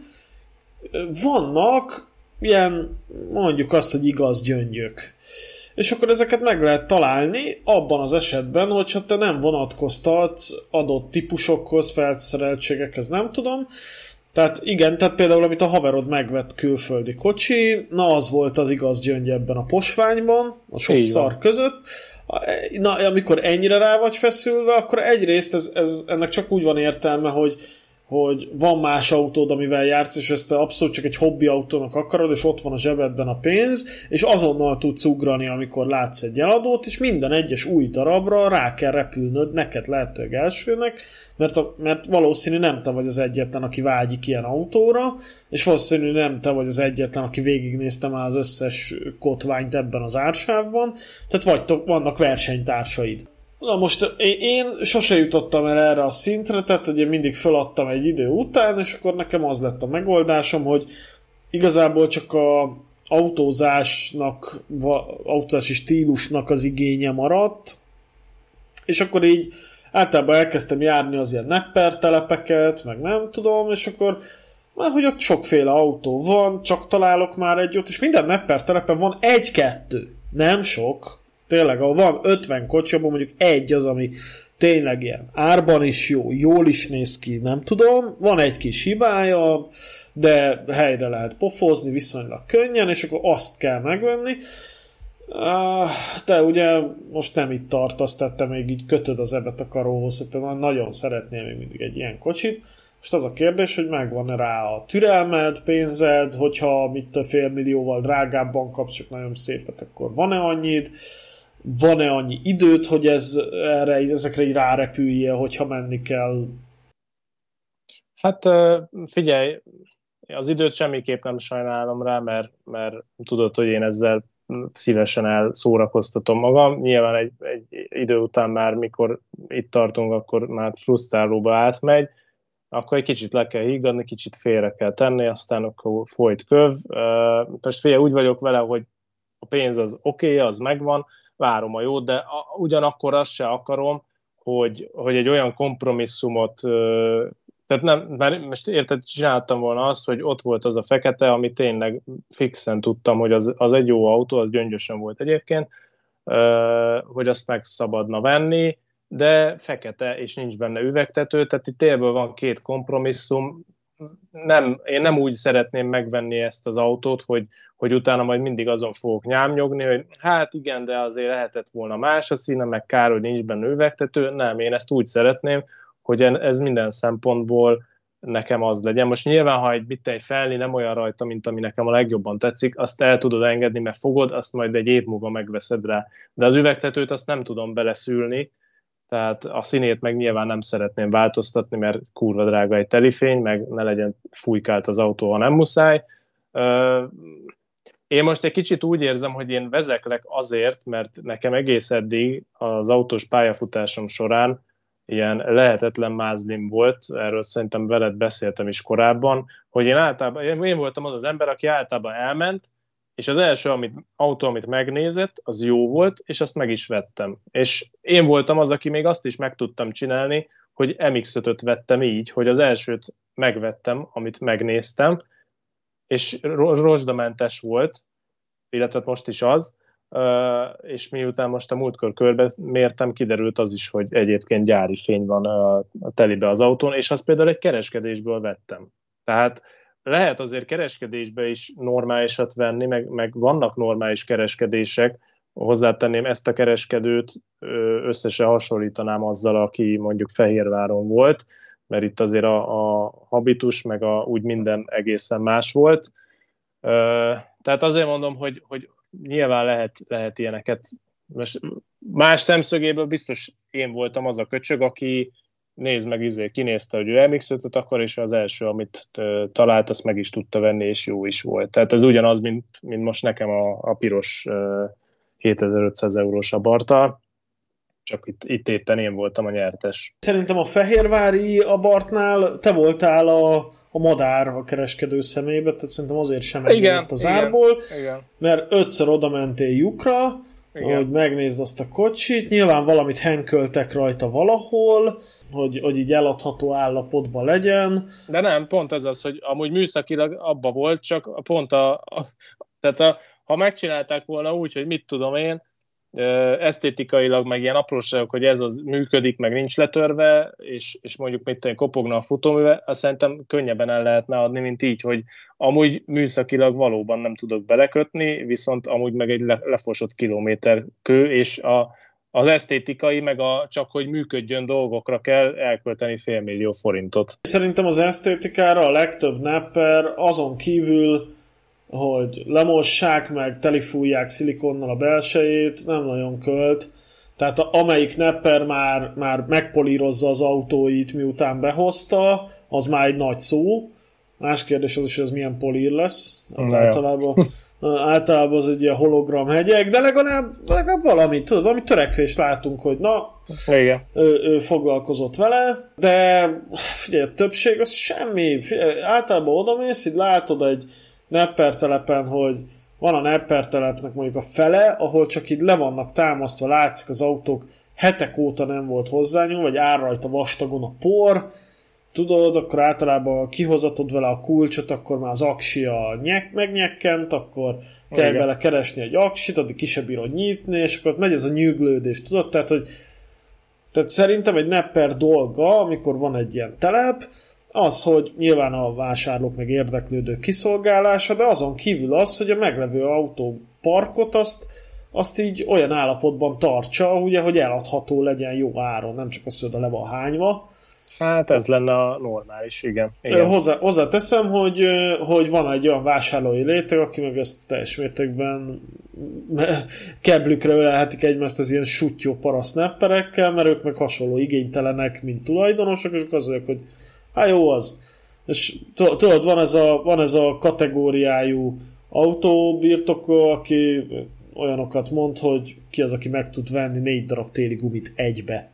A: vannak ilyen, mondjuk azt, hogy igaz gyöngyök. És akkor ezeket meg lehet találni abban az esetben, hogyha te nem vonatkoztatsz adott típusokhoz, felszereltségekhez, nem tudom. Tehát igen, tehát például amit a haverod megvett külföldi kocsi, na az volt az igaz gyöngy ebben a posványban, a sok Igen. szar között, na, amikor ennyire rá vagy feszülve, akkor egyrészt ez, ez, ennek csak úgy van értelme, hogy hogy van más autód, amivel jársz, és ezt abszolút csak egy hobbi autónak akarod, és ott van a zsebedben a pénz, és azonnal tudsz ugrani, amikor látsz egy eladót, és minden egyes új darabra rá kell repülnöd, neked lehetőleg elsőnek, mert, a, mert valószínű nem te vagy az egyetlen, aki vágyik ilyen autóra, és valószínű nem te vagy az egyetlen, aki végignézte már az összes kotványt ebben az ársávban, tehát vagy vannak versenytársaid. Na most én sose jutottam el erre a szintre, tehát én mindig feladtam egy idő után, és akkor nekem az lett a megoldásom, hogy igazából csak a autózásnak, autózási stílusnak az igénye maradt, és akkor így általában elkezdtem járni az ilyen nepper telepeket, meg nem tudom, és akkor már hogy ott sokféle autó van, csak találok már egy ott, és minden nepper telepen van egy-kettő, nem sok, Tényleg, ha van 50 kocsi, abban mondjuk egy az, ami tényleg ilyen árban is jó, jól is néz ki, nem tudom, van egy kis hibája, de helyre lehet pofozni viszonylag könnyen, és akkor azt kell megvenni. Te ugye most nem itt tartasz, tehát te még így kötöd az ebet a karóhoz, hogy te nagyon szeretnél még mindig egy ilyen kocsit. Most az a kérdés, hogy megvan-e rá a türelmed, pénzed, hogyha mit a fél millióval drágábban kapsz, csak nagyon szépet, akkor van-e annyit? Van-e annyi időt, hogy ez erre, ezekre így rárepülje, hogyha menni kell?
B: Hát figyelj, az időt semmiképp nem sajnálom rá, mert, mert tudod, hogy én ezzel szívesen elszórakoztatom magam. Nyilván egy, egy idő után már, mikor itt tartunk, akkor már frusztrálóba átmegy, akkor egy kicsit le kell higgadni, kicsit félre kell tenni, aztán akkor folyt köv. Most figyelj, úgy vagyok vele, hogy a pénz az oké, okay, az megvan, várom a jót, de a, ugyanakkor azt se akarom, hogy, hogy egy olyan kompromisszumot, tehát nem, mert most érted, csináltam volna azt, hogy ott volt az a fekete, ami tényleg fixen tudtam, hogy az, az egy jó autó, az gyöngyösen volt egyébként, hogy azt meg szabadna venni, de fekete, és nincs benne üvegtető, tehát itt tényleg van két kompromisszum, nem, én nem úgy szeretném megvenni ezt az autót, hogy, hogy utána majd mindig azon fogok nyámnyogni, hogy hát igen, de azért lehetett volna más a színe, meg kár, hogy nincs benne üvegtető. Nem, én ezt úgy szeretném, hogy ez minden szempontból nekem az legyen. Most nyilván, ha egy bitte egy felni nem olyan rajta, mint ami nekem a legjobban tetszik, azt el tudod engedni, mert fogod, azt majd egy év múlva megveszed rá. De az üvegtetőt azt nem tudom beleszülni, tehát a színét meg nyilván nem szeretném változtatni, mert kurva drága egy telifény, meg ne legyen fújkált az autó, ha nem muszáj. én most egy kicsit úgy érzem, hogy én vezeklek azért, mert nekem egész eddig az autós pályafutásom során ilyen lehetetlen mázlim volt, erről szerintem veled beszéltem is korábban, hogy én általában, én voltam az az ember, aki általában elment, és az első amit, autó, amit megnézett, az jó volt, és azt meg is vettem. És én voltam az, aki még azt is meg tudtam csinálni, hogy MX-5-öt vettem így, hogy az elsőt megvettem, amit megnéztem, és rozsdamentes volt, illetve most is az, és miután most a múltkor körbe mértem, kiderült az is, hogy egyébként gyári fény van a telibe az autón, és azt például egy kereskedésből vettem. Tehát lehet azért kereskedésbe is normálisat venni, meg, meg vannak normális kereskedések, hozzátenném ezt a kereskedőt, összesen hasonlítanám azzal, aki mondjuk Fehérváron volt, mert itt azért a, a habitus, meg a, úgy minden egészen más volt. Tehát azért mondom, hogy, hogy nyilván lehet, lehet ilyeneket. Most más szemszögéből biztos én voltam az a köcsög, aki nézd meg, izé, kinézte, hogy ő mx akkor és az első, amit talált, azt meg is tudta venni, és jó is volt. Tehát ez ugyanaz, mint, mint most nekem a, a piros 7500 eurós abarta, csak itt, itt éppen én voltam a nyertes.
A: Szerintem a Fehérvári abartnál te voltál a, a madár a kereskedő szemébe, tehát szerintem azért sem igen, az igen, árból, igen. mert ötször oda mentél lyukra, igen. hogy megnézd azt a kocsit, nyilván valamit henköltek rajta valahol, hogy, hogy így eladható állapotban legyen.
B: De nem, pont ez az, hogy amúgy műszakilag abba volt, csak pont a, a tehát a, ha megcsinálták volna úgy, hogy mit tudom én, esztétikailag meg ilyen apróságok, hogy ez az működik, meg nincs letörve, és, és mondjuk mit tenni, kopogna a futóműve, azt szerintem könnyebben el lehetne adni, mint így, hogy amúgy műszakilag valóban nem tudok belekötni, viszont amúgy meg egy le, lefosott kilométer kő, és a, az esztétikai, meg a csak hogy működjön dolgokra kell elkölteni félmillió forintot.
A: Szerintem az esztétikára a legtöbb nepper azon kívül hogy lemossák meg, telifújják szilikonnal a belsejét, nem nagyon költ. Tehát amelyik nepper már, már megpolírozza az autóit, miután behozta, az már egy nagy szó. Más kérdés az is, hogy ez milyen polír lesz. Hát általában, általában az egy ilyen hologram hegyek, de legalább, legalább valami, tudod, valami törekvés látunk, hogy na,
B: Igen.
A: Ő, ő foglalkozott vele, de figyelj, a többség az semmi. Figyelj, általában odamész, így látod egy, Nepper telepen, hogy van a Nepper telepnek mondjuk a fele, ahol csak így le vannak támasztva, látszik az autók, hetek óta nem volt hozzányúl, vagy áll rajta vastagon a por, tudod, akkor általában kihozatod vele a kulcsot, akkor már az a nyek, megnyekkent, akkor kell Igen. bele keresni egy aksit, addig ki se bírod nyitni, és akkor megy ez a nyűglődés, tudod? Tehát, hogy tehát szerintem egy nepper dolga, amikor van egy ilyen telep, az, hogy nyilván a vásárlók meg érdeklődők kiszolgálása, de azon kívül az, hogy a meglevő autóparkot azt, azt így olyan állapotban tartsa, ugye, hogy eladható legyen jó áron, nem csak az, hogy le van hányva.
B: Hát ez lenne a normális, igen. igen.
A: Hozzá, hozzáteszem, hogy, hogy van egy olyan vásárlói léteg, aki meg ezt teljes mértékben keblükre ölelhetik egymást az ilyen sutyó paraszt nepperekkel, mert ők meg hasonló igénytelenek, mint tulajdonosok, és azért, hogy hát jó az. És tudod, van ez a, van ez a kategóriájú autóbirtokó, aki olyanokat mond, hogy ki az, aki meg tud venni négy darab téli gumit egybe.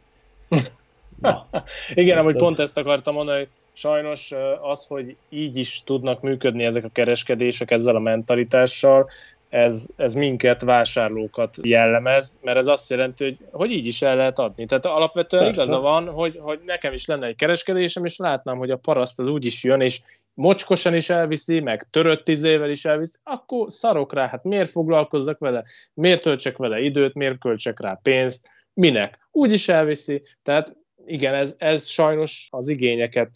B: Na, Igen, amúgy pont ezt akartam mondani, hogy sajnos az, hogy így is tudnak működni ezek a kereskedések ezzel a mentalitással, ez, ez minket, vásárlókat jellemez, mert ez azt jelenti, hogy, hogy így is el lehet adni. Tehát alapvetően Persze. igaza van, hogy, hogy nekem is lenne egy kereskedésem, és látnám, hogy a paraszt az úgy is jön, és mocskosan is elviszi, meg törött izével is elviszi, akkor szarok rá, hát miért foglalkozzak vele, miért töltsek vele időt, miért költsek rá pénzt, minek? Úgy is elviszi, tehát igen, ez, ez sajnos az igényeket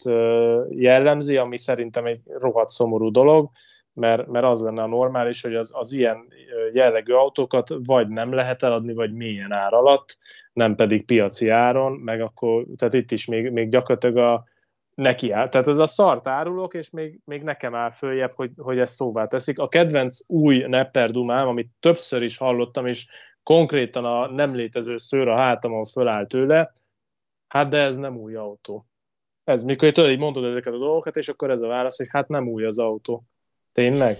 B: jellemzi, ami szerintem egy rohadt szomorú dolog, mert, mert az lenne a normális, hogy az, az ilyen jellegű autókat vagy nem lehet eladni, vagy milyen ár alatt, nem pedig piaci áron, meg akkor, tehát itt is még, még gyakorlatilag a, neki áll. Tehát ez a szart árulok, és még, még nekem áll följebb, hogy, hogy ezt szóvá teszik. A kedvenc új Nepper Dumám, amit többször is hallottam, és konkrétan a nem létező szőr a hátamon föláll tőle, hát de ez nem új autó. Ez, mikor tudod, így mondod ezeket a dolgokat, és akkor ez a válasz, hogy hát nem új az autó. Tényleg?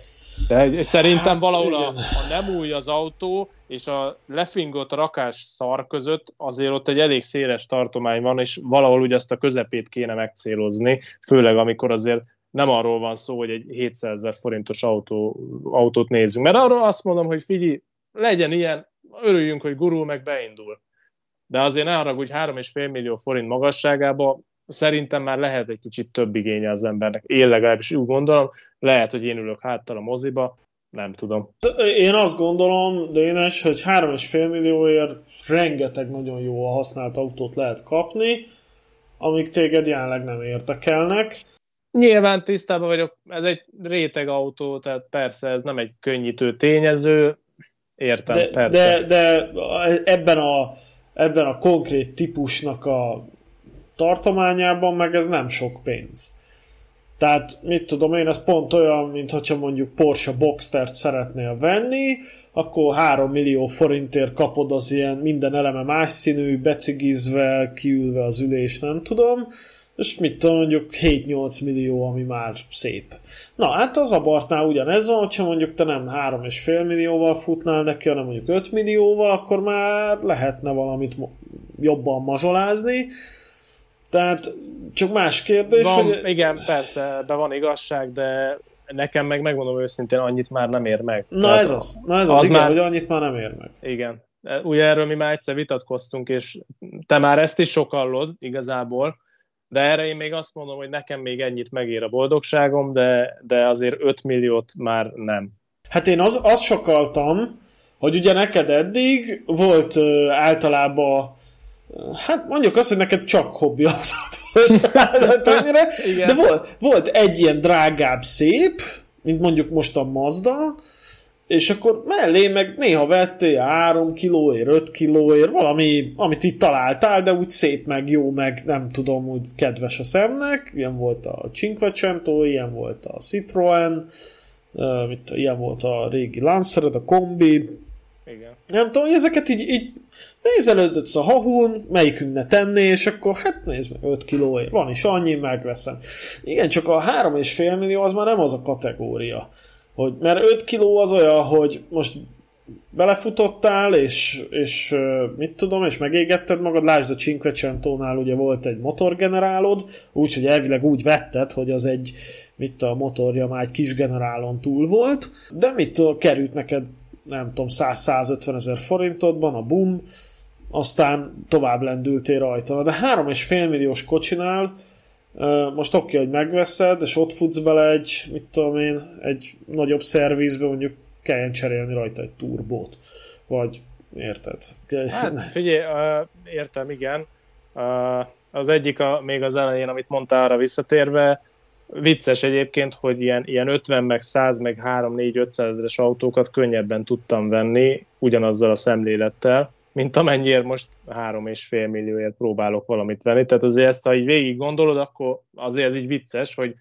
B: De szerintem hát, valahol a, a nem új az autó, és a lefingott rakás szar között azért ott egy elég széles tartomány van, és valahol ugye ezt a közepét kéne megcélozni, főleg amikor azért nem arról van szó, hogy egy 700 ezer forintos autó, autót nézzünk. Mert arról azt mondom, hogy figyelj, legyen ilyen, örüljünk, hogy gurul, meg beindul. De azért ne arra, hogy 3,5 millió forint magasságába szerintem már lehet egy kicsit több igénye az embernek. Én legalábbis úgy gondolom, lehet, hogy én ülök háttal a moziba, nem tudom.
A: Én azt gondolom, Dénes, hogy 3,5 millióért rengeteg nagyon jó a használt autót lehet kapni, amik téged jelenleg nem érdekelnek.
B: Nyilván tisztában vagyok, ez egy réteg autó, tehát persze ez nem egy könnyítő tényező, értem,
A: de,
B: persze.
A: De, de ebben, a, ebben a konkrét típusnak a tartományában meg ez nem sok pénz. Tehát mit tudom én, ez pont olyan, mint hogyha mondjuk Porsche Boxstert szeretnél venni, akkor 3 millió forintért kapod az ilyen minden eleme más színű, becigizve, kiülve az ülés, nem tudom, és mit tudom, mondjuk 7-8 millió, ami már szép. Na, hát az abartnál ugyanez van, hogyha mondjuk te nem 3,5 millióval futnál neki, hanem mondjuk 5 millióval, akkor már lehetne valamit jobban mazsolázni, tehát csak más kérdés,
B: van, hogy... Igen, persze, de van igazság, de nekem meg megmondom őszintén, annyit már nem ér meg.
A: Na Tehát ez az, na ez az, az igen, már... hogy annyit már nem ér meg.
B: Igen. Ugye erről mi már egyszer vitatkoztunk, és te már ezt is sokallod igazából, de erre én még azt mondom, hogy nekem még ennyit megér a boldogságom, de, de azért 5 milliót már nem.
A: Hát én az, azt sokaltam, hogy ugye neked eddig volt uh, általában Hát mondjuk azt, hogy neked csak hobbi volt, de volt, volt egy ilyen drágább szép, mint mondjuk most a Mazda, és akkor mellé meg néha vettél 3 kilóért, 5 kilóért, valami, amit itt találtál, de úgy szép, meg jó, meg nem tudom, úgy kedves a szemnek. Ilyen volt a Cinquecento, ilyen volt a Citroen, uh, mit, ilyen volt a régi Lancered, a kombi. Igen. Nem tudom, hogy ezeket így, így nézelődött a hahun, melyikünk ne tenné, és akkor hát nézd meg, 5 kilóért, van is annyi, megveszem. Igen, csak a 3,5 millió az már nem az a kategória. Hogy, mert 5 kiló az olyan, hogy most belefutottál, és, és mit tudom, és megégetted magad, lásd a Cinquecentónál ugye volt egy motorgenerálod, úgyhogy elvileg úgy vetted, hogy az egy, mit a motorja már egy kis generálon túl volt, de mit került neked nem tudom, 100-150 ezer forintodban a boom, aztán tovább lendültél rajta. De 3,5 milliós kocsinál most oké, okay, hogy megveszed, és ott futsz bele egy, mit tudom én, egy nagyobb szervizbe, mondjuk kelljen cserélni rajta egy turbót. Vagy érted?
B: Hát figyelj, uh, értem, igen. Uh, az egyik a, még az elején, amit mondtál arra visszatérve, vicces egyébként, hogy ilyen, ilyen 50 meg 100 meg 3 4 500 ezeres autókat könnyebben tudtam venni ugyanazzal a szemlélettel, mint amennyiért most 3,5 millióért próbálok valamit venni. Tehát azért ezt, ha így végig gondolod, akkor azért ez így vicces, hogy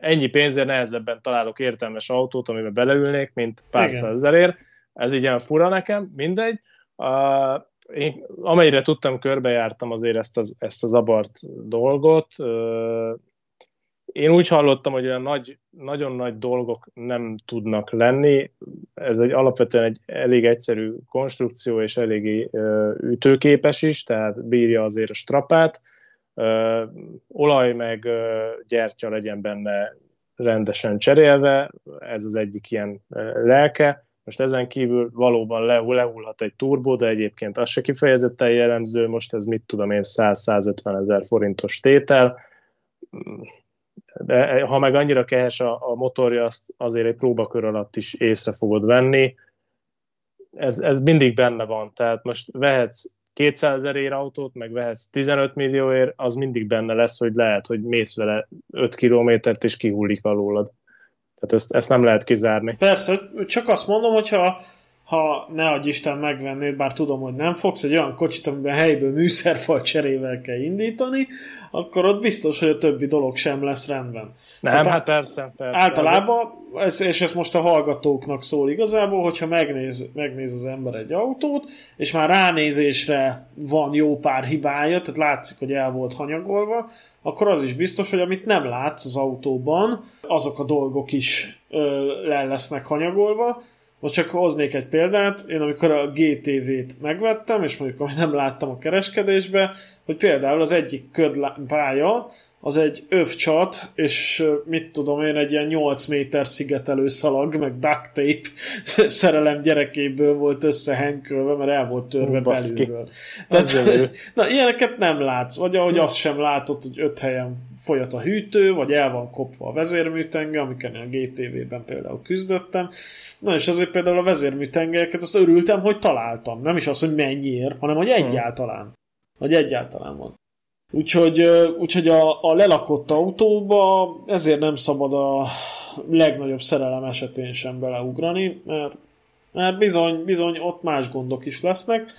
B: ennyi pénzért nehezebben találok értelmes autót, amiben beleülnék, mint pár százezerért. Ez így olyan fura nekem, mindegy. Uh, én amelyre tudtam, körbejártam azért ezt az, ezt az abart dolgot. Én úgy hallottam, hogy olyan nagy, nagyon nagy dolgok nem tudnak lenni. Ez egy alapvetően egy elég egyszerű konstrukció, és eléggé ütőképes is, tehát bírja azért a strapát. Olaj meg gyertya legyen benne rendesen cserélve, ez az egyik ilyen lelke. Most ezen kívül valóban lehullhat egy turbó, de egyébként az se kifejezetten jellemző, most ez mit tudom én, 100-150 ezer forintos tétel de ha meg annyira kehes a, a motorja, azt azért egy próbakör alatt is észre fogod venni. Ez, ez mindig benne van, tehát most vehetsz 200 ezerért autót, meg vehetsz 15 millióért, az mindig benne lesz, hogy lehet, hogy mész vele 5 kilométert, és kihullik alólad. Tehát ezt, ezt nem lehet kizárni.
A: Persze, csak azt mondom, hogyha ha ne adj Isten megvennéd, bár tudom, hogy nem fogsz, egy olyan kocsit, amiben helyből műszerfal cserével kell indítani, akkor ott biztos, hogy a többi dolog sem lesz rendben.
B: Nem, Tehát hát persze, persze.
A: Általában, ez, és ez most a hallgatóknak szól igazából, hogyha megnéz, megnéz az ember egy autót, és már ránézésre van jó pár hibája, tehát látszik, hogy el volt hanyagolva, akkor az is biztos, hogy amit nem látsz az autóban, azok a dolgok is ö, le lesznek hanyagolva, most csak hoznék egy példát, én amikor a GTV-t megvettem, és mondjuk amit nem láttam a kereskedésbe, hogy például az egyik ködpálya, az egy övcsat, és mit tudom én, egy ilyen 8 méter szigetelő szalag, meg duct tape szerelem gyerekéből volt összehenkölve, mert el volt törve Baszki. belülről. Tehát, na, ilyeneket nem látsz, vagy ahogy azt sem látod, hogy öt helyen folyat a hűtő, vagy el van kopva a vezérműtenge, amiken a GTV-ben például küzdöttem. Na és azért például a vezérműtengelyeket azt örültem, hogy találtam. Nem is az, hogy mennyiért, hanem hogy hmm. egyáltalán. Hogy egyáltalán van. Úgyhogy, úgyhogy a, a lelakott autóba ezért nem szabad a legnagyobb szerelem esetén sem beleugrani, mert, mert bizony, bizony ott más gondok is lesznek.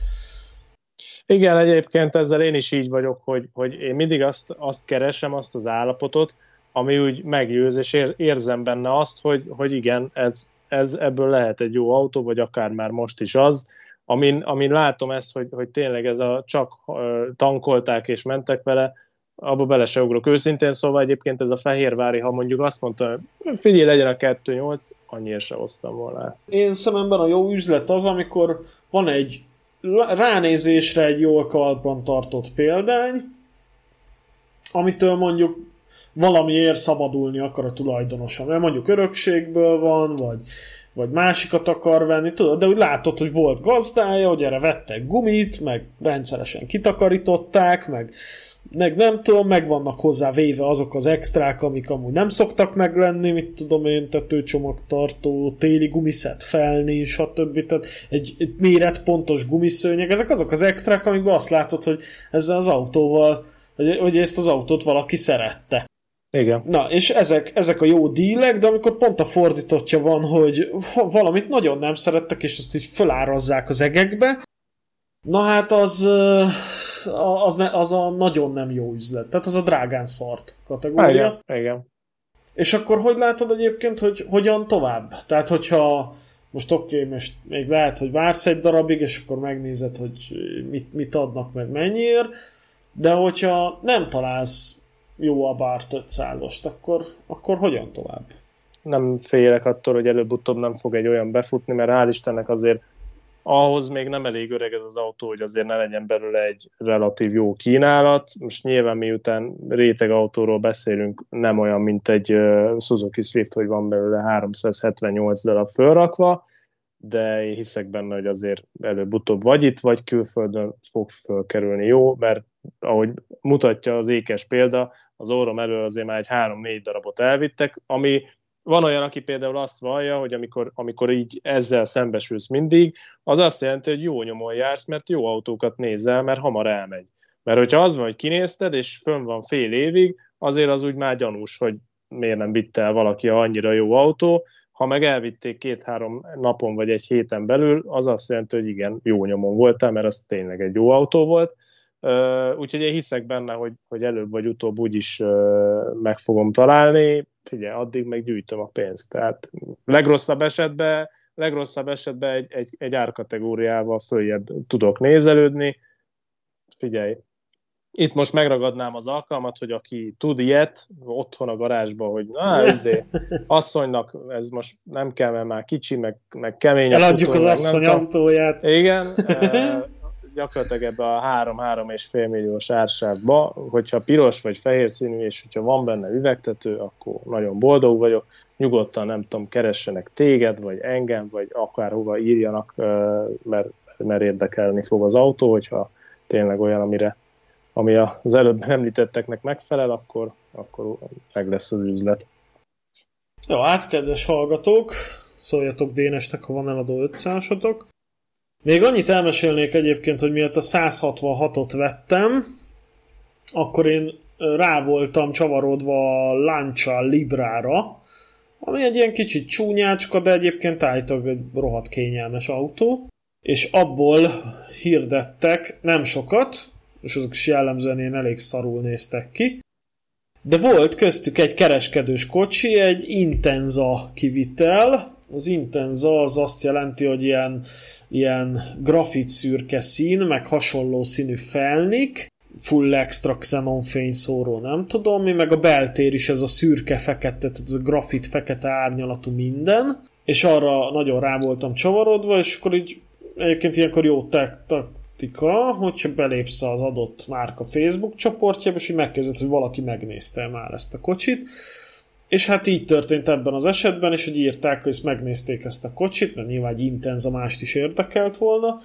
B: Igen, egyébként ezzel én is így vagyok, hogy, hogy én mindig azt, azt keresem, azt az állapotot, ami úgy meggyőz, és érzem benne azt, hogy, hogy igen, ez, ez ebből lehet egy jó autó, vagy akár már most is az, amin, amin látom ezt, hogy, hogy tényleg ez a csak tankolták és mentek vele, abba bele se ugrok. Őszintén szóval egyébként ez a Fehérvári, ha mondjuk azt mondta, figyelj, legyen a 2.8, annyira se hoztam volna.
A: Én szememben a jó üzlet az, amikor van egy ránézésre egy jól kalpan tartott példány, amitől mondjuk valamiért szabadulni akar a tulajdonosa. Mert mondjuk örökségből van, vagy vagy másikat akar venni, tudod, de úgy látod, hogy volt gazdája, hogy erre vettek gumit, meg rendszeresen kitakarították, meg, meg nem tudom, meg vannak hozzá véve azok az extrák, amik amúgy nem szoktak meglenni, mit tudom én, tetőcsomagtartó, téli gumiszet felni, stb. Tehát egy, egy méretpontos gumiszőnyeg, ezek azok az extrák, amikben azt látod, hogy ezzel az autóval, hogy, hogy ezt az autót valaki szerette.
B: Igen.
A: Na, és ezek, ezek a jó dílek, de amikor pont a fordítottja van, hogy valamit nagyon nem szerettek, és azt így fölárazzák az egekbe, na hát az, az, ne, az a nagyon nem jó üzlet. Tehát az a drágán szart kategória.
B: Igen, igen.
A: És akkor hogy látod egyébként, hogy hogyan tovább? Tehát, hogyha most oké, okay, most még lehet, hogy vársz egy darabig, és akkor megnézed, hogy mit, mit adnak meg mennyiért, de hogyha nem találsz jó a bár 500-ost, akkor, akkor hogyan tovább?
B: Nem félek attól, hogy előbb-utóbb nem fog egy olyan befutni, mert hál' Istennek azért ahhoz még nem elég öreg ez az autó, hogy azért ne legyen belőle egy relatív jó kínálat. Most nyilván miután réteg autóról beszélünk, nem olyan, mint egy Suzuki Swift, hogy van belőle 378 darab fölrakva, de én hiszek benne, hogy azért előbb-utóbb vagy itt, vagy külföldön fog fölkerülni jó, mert ahogy mutatja az ékes példa, az orrom elől azért már egy három-négy darabot elvittek, ami van olyan, aki például azt vallja, hogy amikor, amikor így ezzel szembesülsz mindig, az azt jelenti, hogy jó nyomon jársz, mert jó autókat nézel, mert hamar elmegy. Mert hogyha az van, hogy kinézted, és fönn van fél évig, azért az úgy már gyanús, hogy miért nem vitte el valaki annyira jó autó, ha meg elvitték két-három napon vagy egy héten belül, az azt jelenti, hogy igen, jó nyomon voltál, mert az tényleg egy jó autó volt. Úgyhogy én hiszek benne, hogy, hogy előbb vagy utóbb úgyis meg fogom találni. Figyelj, addig meg gyűjtöm a pénzt. Tehát legrosszabb esetben, legrosszabb esetben egy, egy, egy árkategóriával följebb tudok nézelődni. Figyelj, itt most megragadnám az alkalmat, hogy aki tud ilyet, otthon a garázsba, hogy na, ezért asszonynak ez most nem kell, mert már kicsi, meg, meg kemény.
A: Eladjuk az asszony nem autóját.
B: Igen, gyakorlatilag ebbe a 3-3 és fél milliós ársávba, hogyha piros vagy fehér színű, és hogyha van benne üvegtető, akkor nagyon boldog vagyok. Nyugodtan, nem tudom, keressenek téged, vagy engem, vagy akárhova írjanak, mert, mert érdekelni fog az autó, hogyha tényleg olyan, amire ami az előbb említetteknek megfelel, akkor, akkor meg lesz az üzlet.
A: Jó, hát kedves hallgatók, szóljatok Dénesnek, ha van eladó 500 Még annyit elmesélnék egyébként, hogy miatt a 166-ot vettem, akkor én rá voltam csavarodva a Lancia Librára, ami egy ilyen kicsit csúnyácska, de egyébként állítólag egy rohadt kényelmes autó, és abból hirdettek nem sokat, és azok is jellemzően ilyen elég szarul néztek ki, de volt köztük egy kereskedős kocsi, egy Intenza kivitel. Az Intenza az azt jelenti, hogy ilyen, ilyen grafit szürke szín, meg hasonló színű felnik, full extra xenon fényszóró, nem tudom mi, meg a beltér is ez a szürke-fekete, tehát ez a grafit fekete árnyalatú minden, és arra nagyon rá voltam csavarodva, és akkor így egyébként ilyenkor jó taktika, hogyha belépsz az adott márka Facebook csoportjába, és így megkezdett, hogy valaki megnézte már ezt a kocsit, és hát így történt ebben az esetben, és hogy írták, hogy ezt megnézték ezt a kocsit, mert nyilván egy intenza mást is érdekelt volna,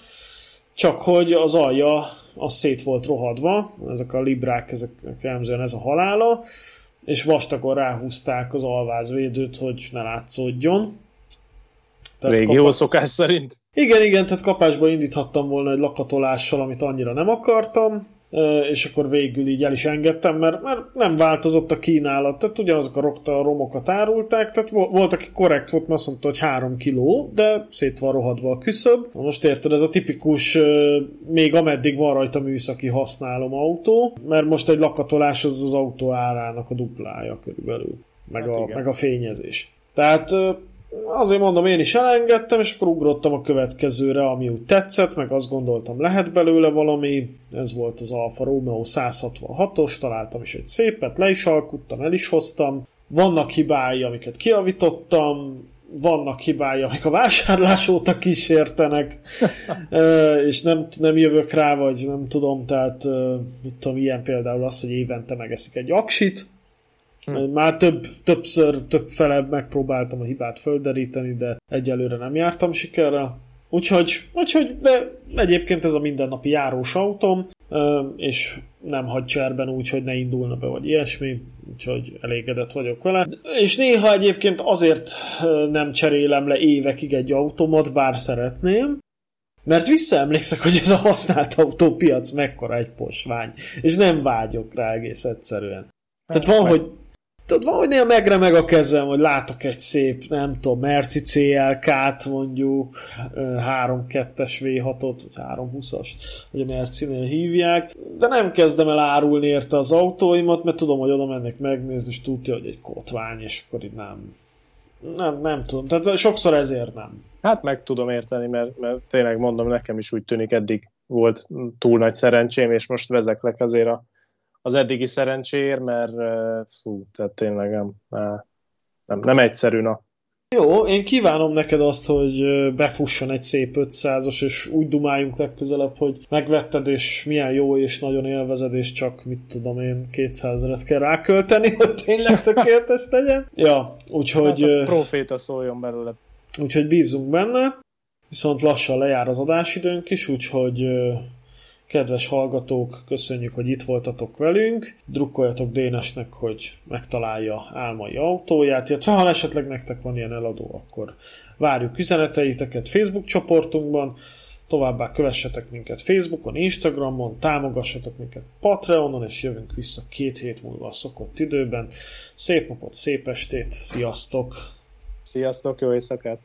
A: csak hogy az alja az szét volt rohadva, ezek a librák, ezek jellemzően ez a halála, és vastagon ráhúzták az alvázvédőt, hogy ne látszódjon.
B: Tehát Régi kapa... szokás szerint.
A: Igen, igen, tehát kapásba indíthattam volna egy lakatolással, amit annyira nem akartam, és akkor végül így el is engedtem, mert, mert nem változott a kínálat, tehát ugyanazok a, rokta, romokat árulták, tehát volt, aki korrekt volt, mert azt mondta, hogy 3 kiló, de szét van rohadva a küszöb. Most érted, ez a tipikus, még ameddig van rajta műszaki használom autó, mert most egy lakatolás az az autó árának a duplája körülbelül, meg, hát a, meg a fényezés. Tehát azért mondom, én is elengedtem, és akkor ugrottam a következőre, ami úgy tetszett, meg azt gondoltam, lehet belőle valami. Ez volt az Alfa Romeo 166-os, találtam is egy szépet, le is alkuttam, el is hoztam. Vannak hibái, amiket kiavítottam, vannak hibái, amik a vásárlás óta kísértenek, és nem, nem jövök rá, vagy nem tudom, tehát mit tudom, ilyen például az, hogy évente megeszik egy aksit, Hmm. Már több, többször, több fele megpróbáltam a hibát földeríteni, de egyelőre nem jártam sikerrel. Úgyhogy, úgyhogy, de egyébként ez a mindennapi járós autóm, és nem hagy cserben úgy, hogy ne indulna be, vagy ilyesmi, úgyhogy elégedett vagyok vele. És néha egyébként azért nem cserélem le évekig egy autómat, bár szeretném, mert visszaemlékszek, hogy ez a használt autópiac mekkora egy posvány, és nem vágyok rá egész egyszerűen. Tehát van, hogy tudod, valahogy néha megremeg a kezem, hogy látok egy szép, nem tudom, Merci CLK-t mondjuk, 3.2-es V6-ot, vagy 3.20-as, hogy a Merci-nél hívják, de nem kezdem el árulni érte az autóimat, mert tudom, hogy oda mennek megnézni, és tudja, hogy egy kotvány, és akkor így nem, nem, nem tudom. Tehát sokszor ezért nem.
B: Hát meg tudom érteni, mert, mert tényleg mondom, nekem is úgy tűnik eddig volt túl nagy szerencsém, és most vezeklek azért a az eddigi szerencséért, mert fú, tehát tényleg nem, nem, nem egyszerű, na.
A: Jó, én kívánom neked azt, hogy befusson egy szép 500-os, és úgy dumáljunk legközelebb, hogy megvetted, és milyen jó, és nagyon élvezed, és csak, mit tudom én, 200 eret kell rákölteni, hogy tényleg tökéletes legyen. Ja, úgyhogy... Hát
B: proféta szóljon belőle.
A: Úgyhogy bízunk benne, viszont lassan lejár az adásidőnk is, úgyhogy Kedves hallgatók, köszönjük, hogy itt voltatok velünk. Drukkoljatok Dénesnek, hogy megtalálja álmai autóját, illetve ha esetleg nektek van ilyen eladó, akkor várjuk üzeneteiteket Facebook csoportunkban. Továbbá kövessetek minket Facebookon, Instagramon, támogassatok minket Patreonon, és jövünk vissza két hét múlva a szokott időben. Szép napot, szép estét, sziasztok!
B: Sziasztok, jó éjszakát!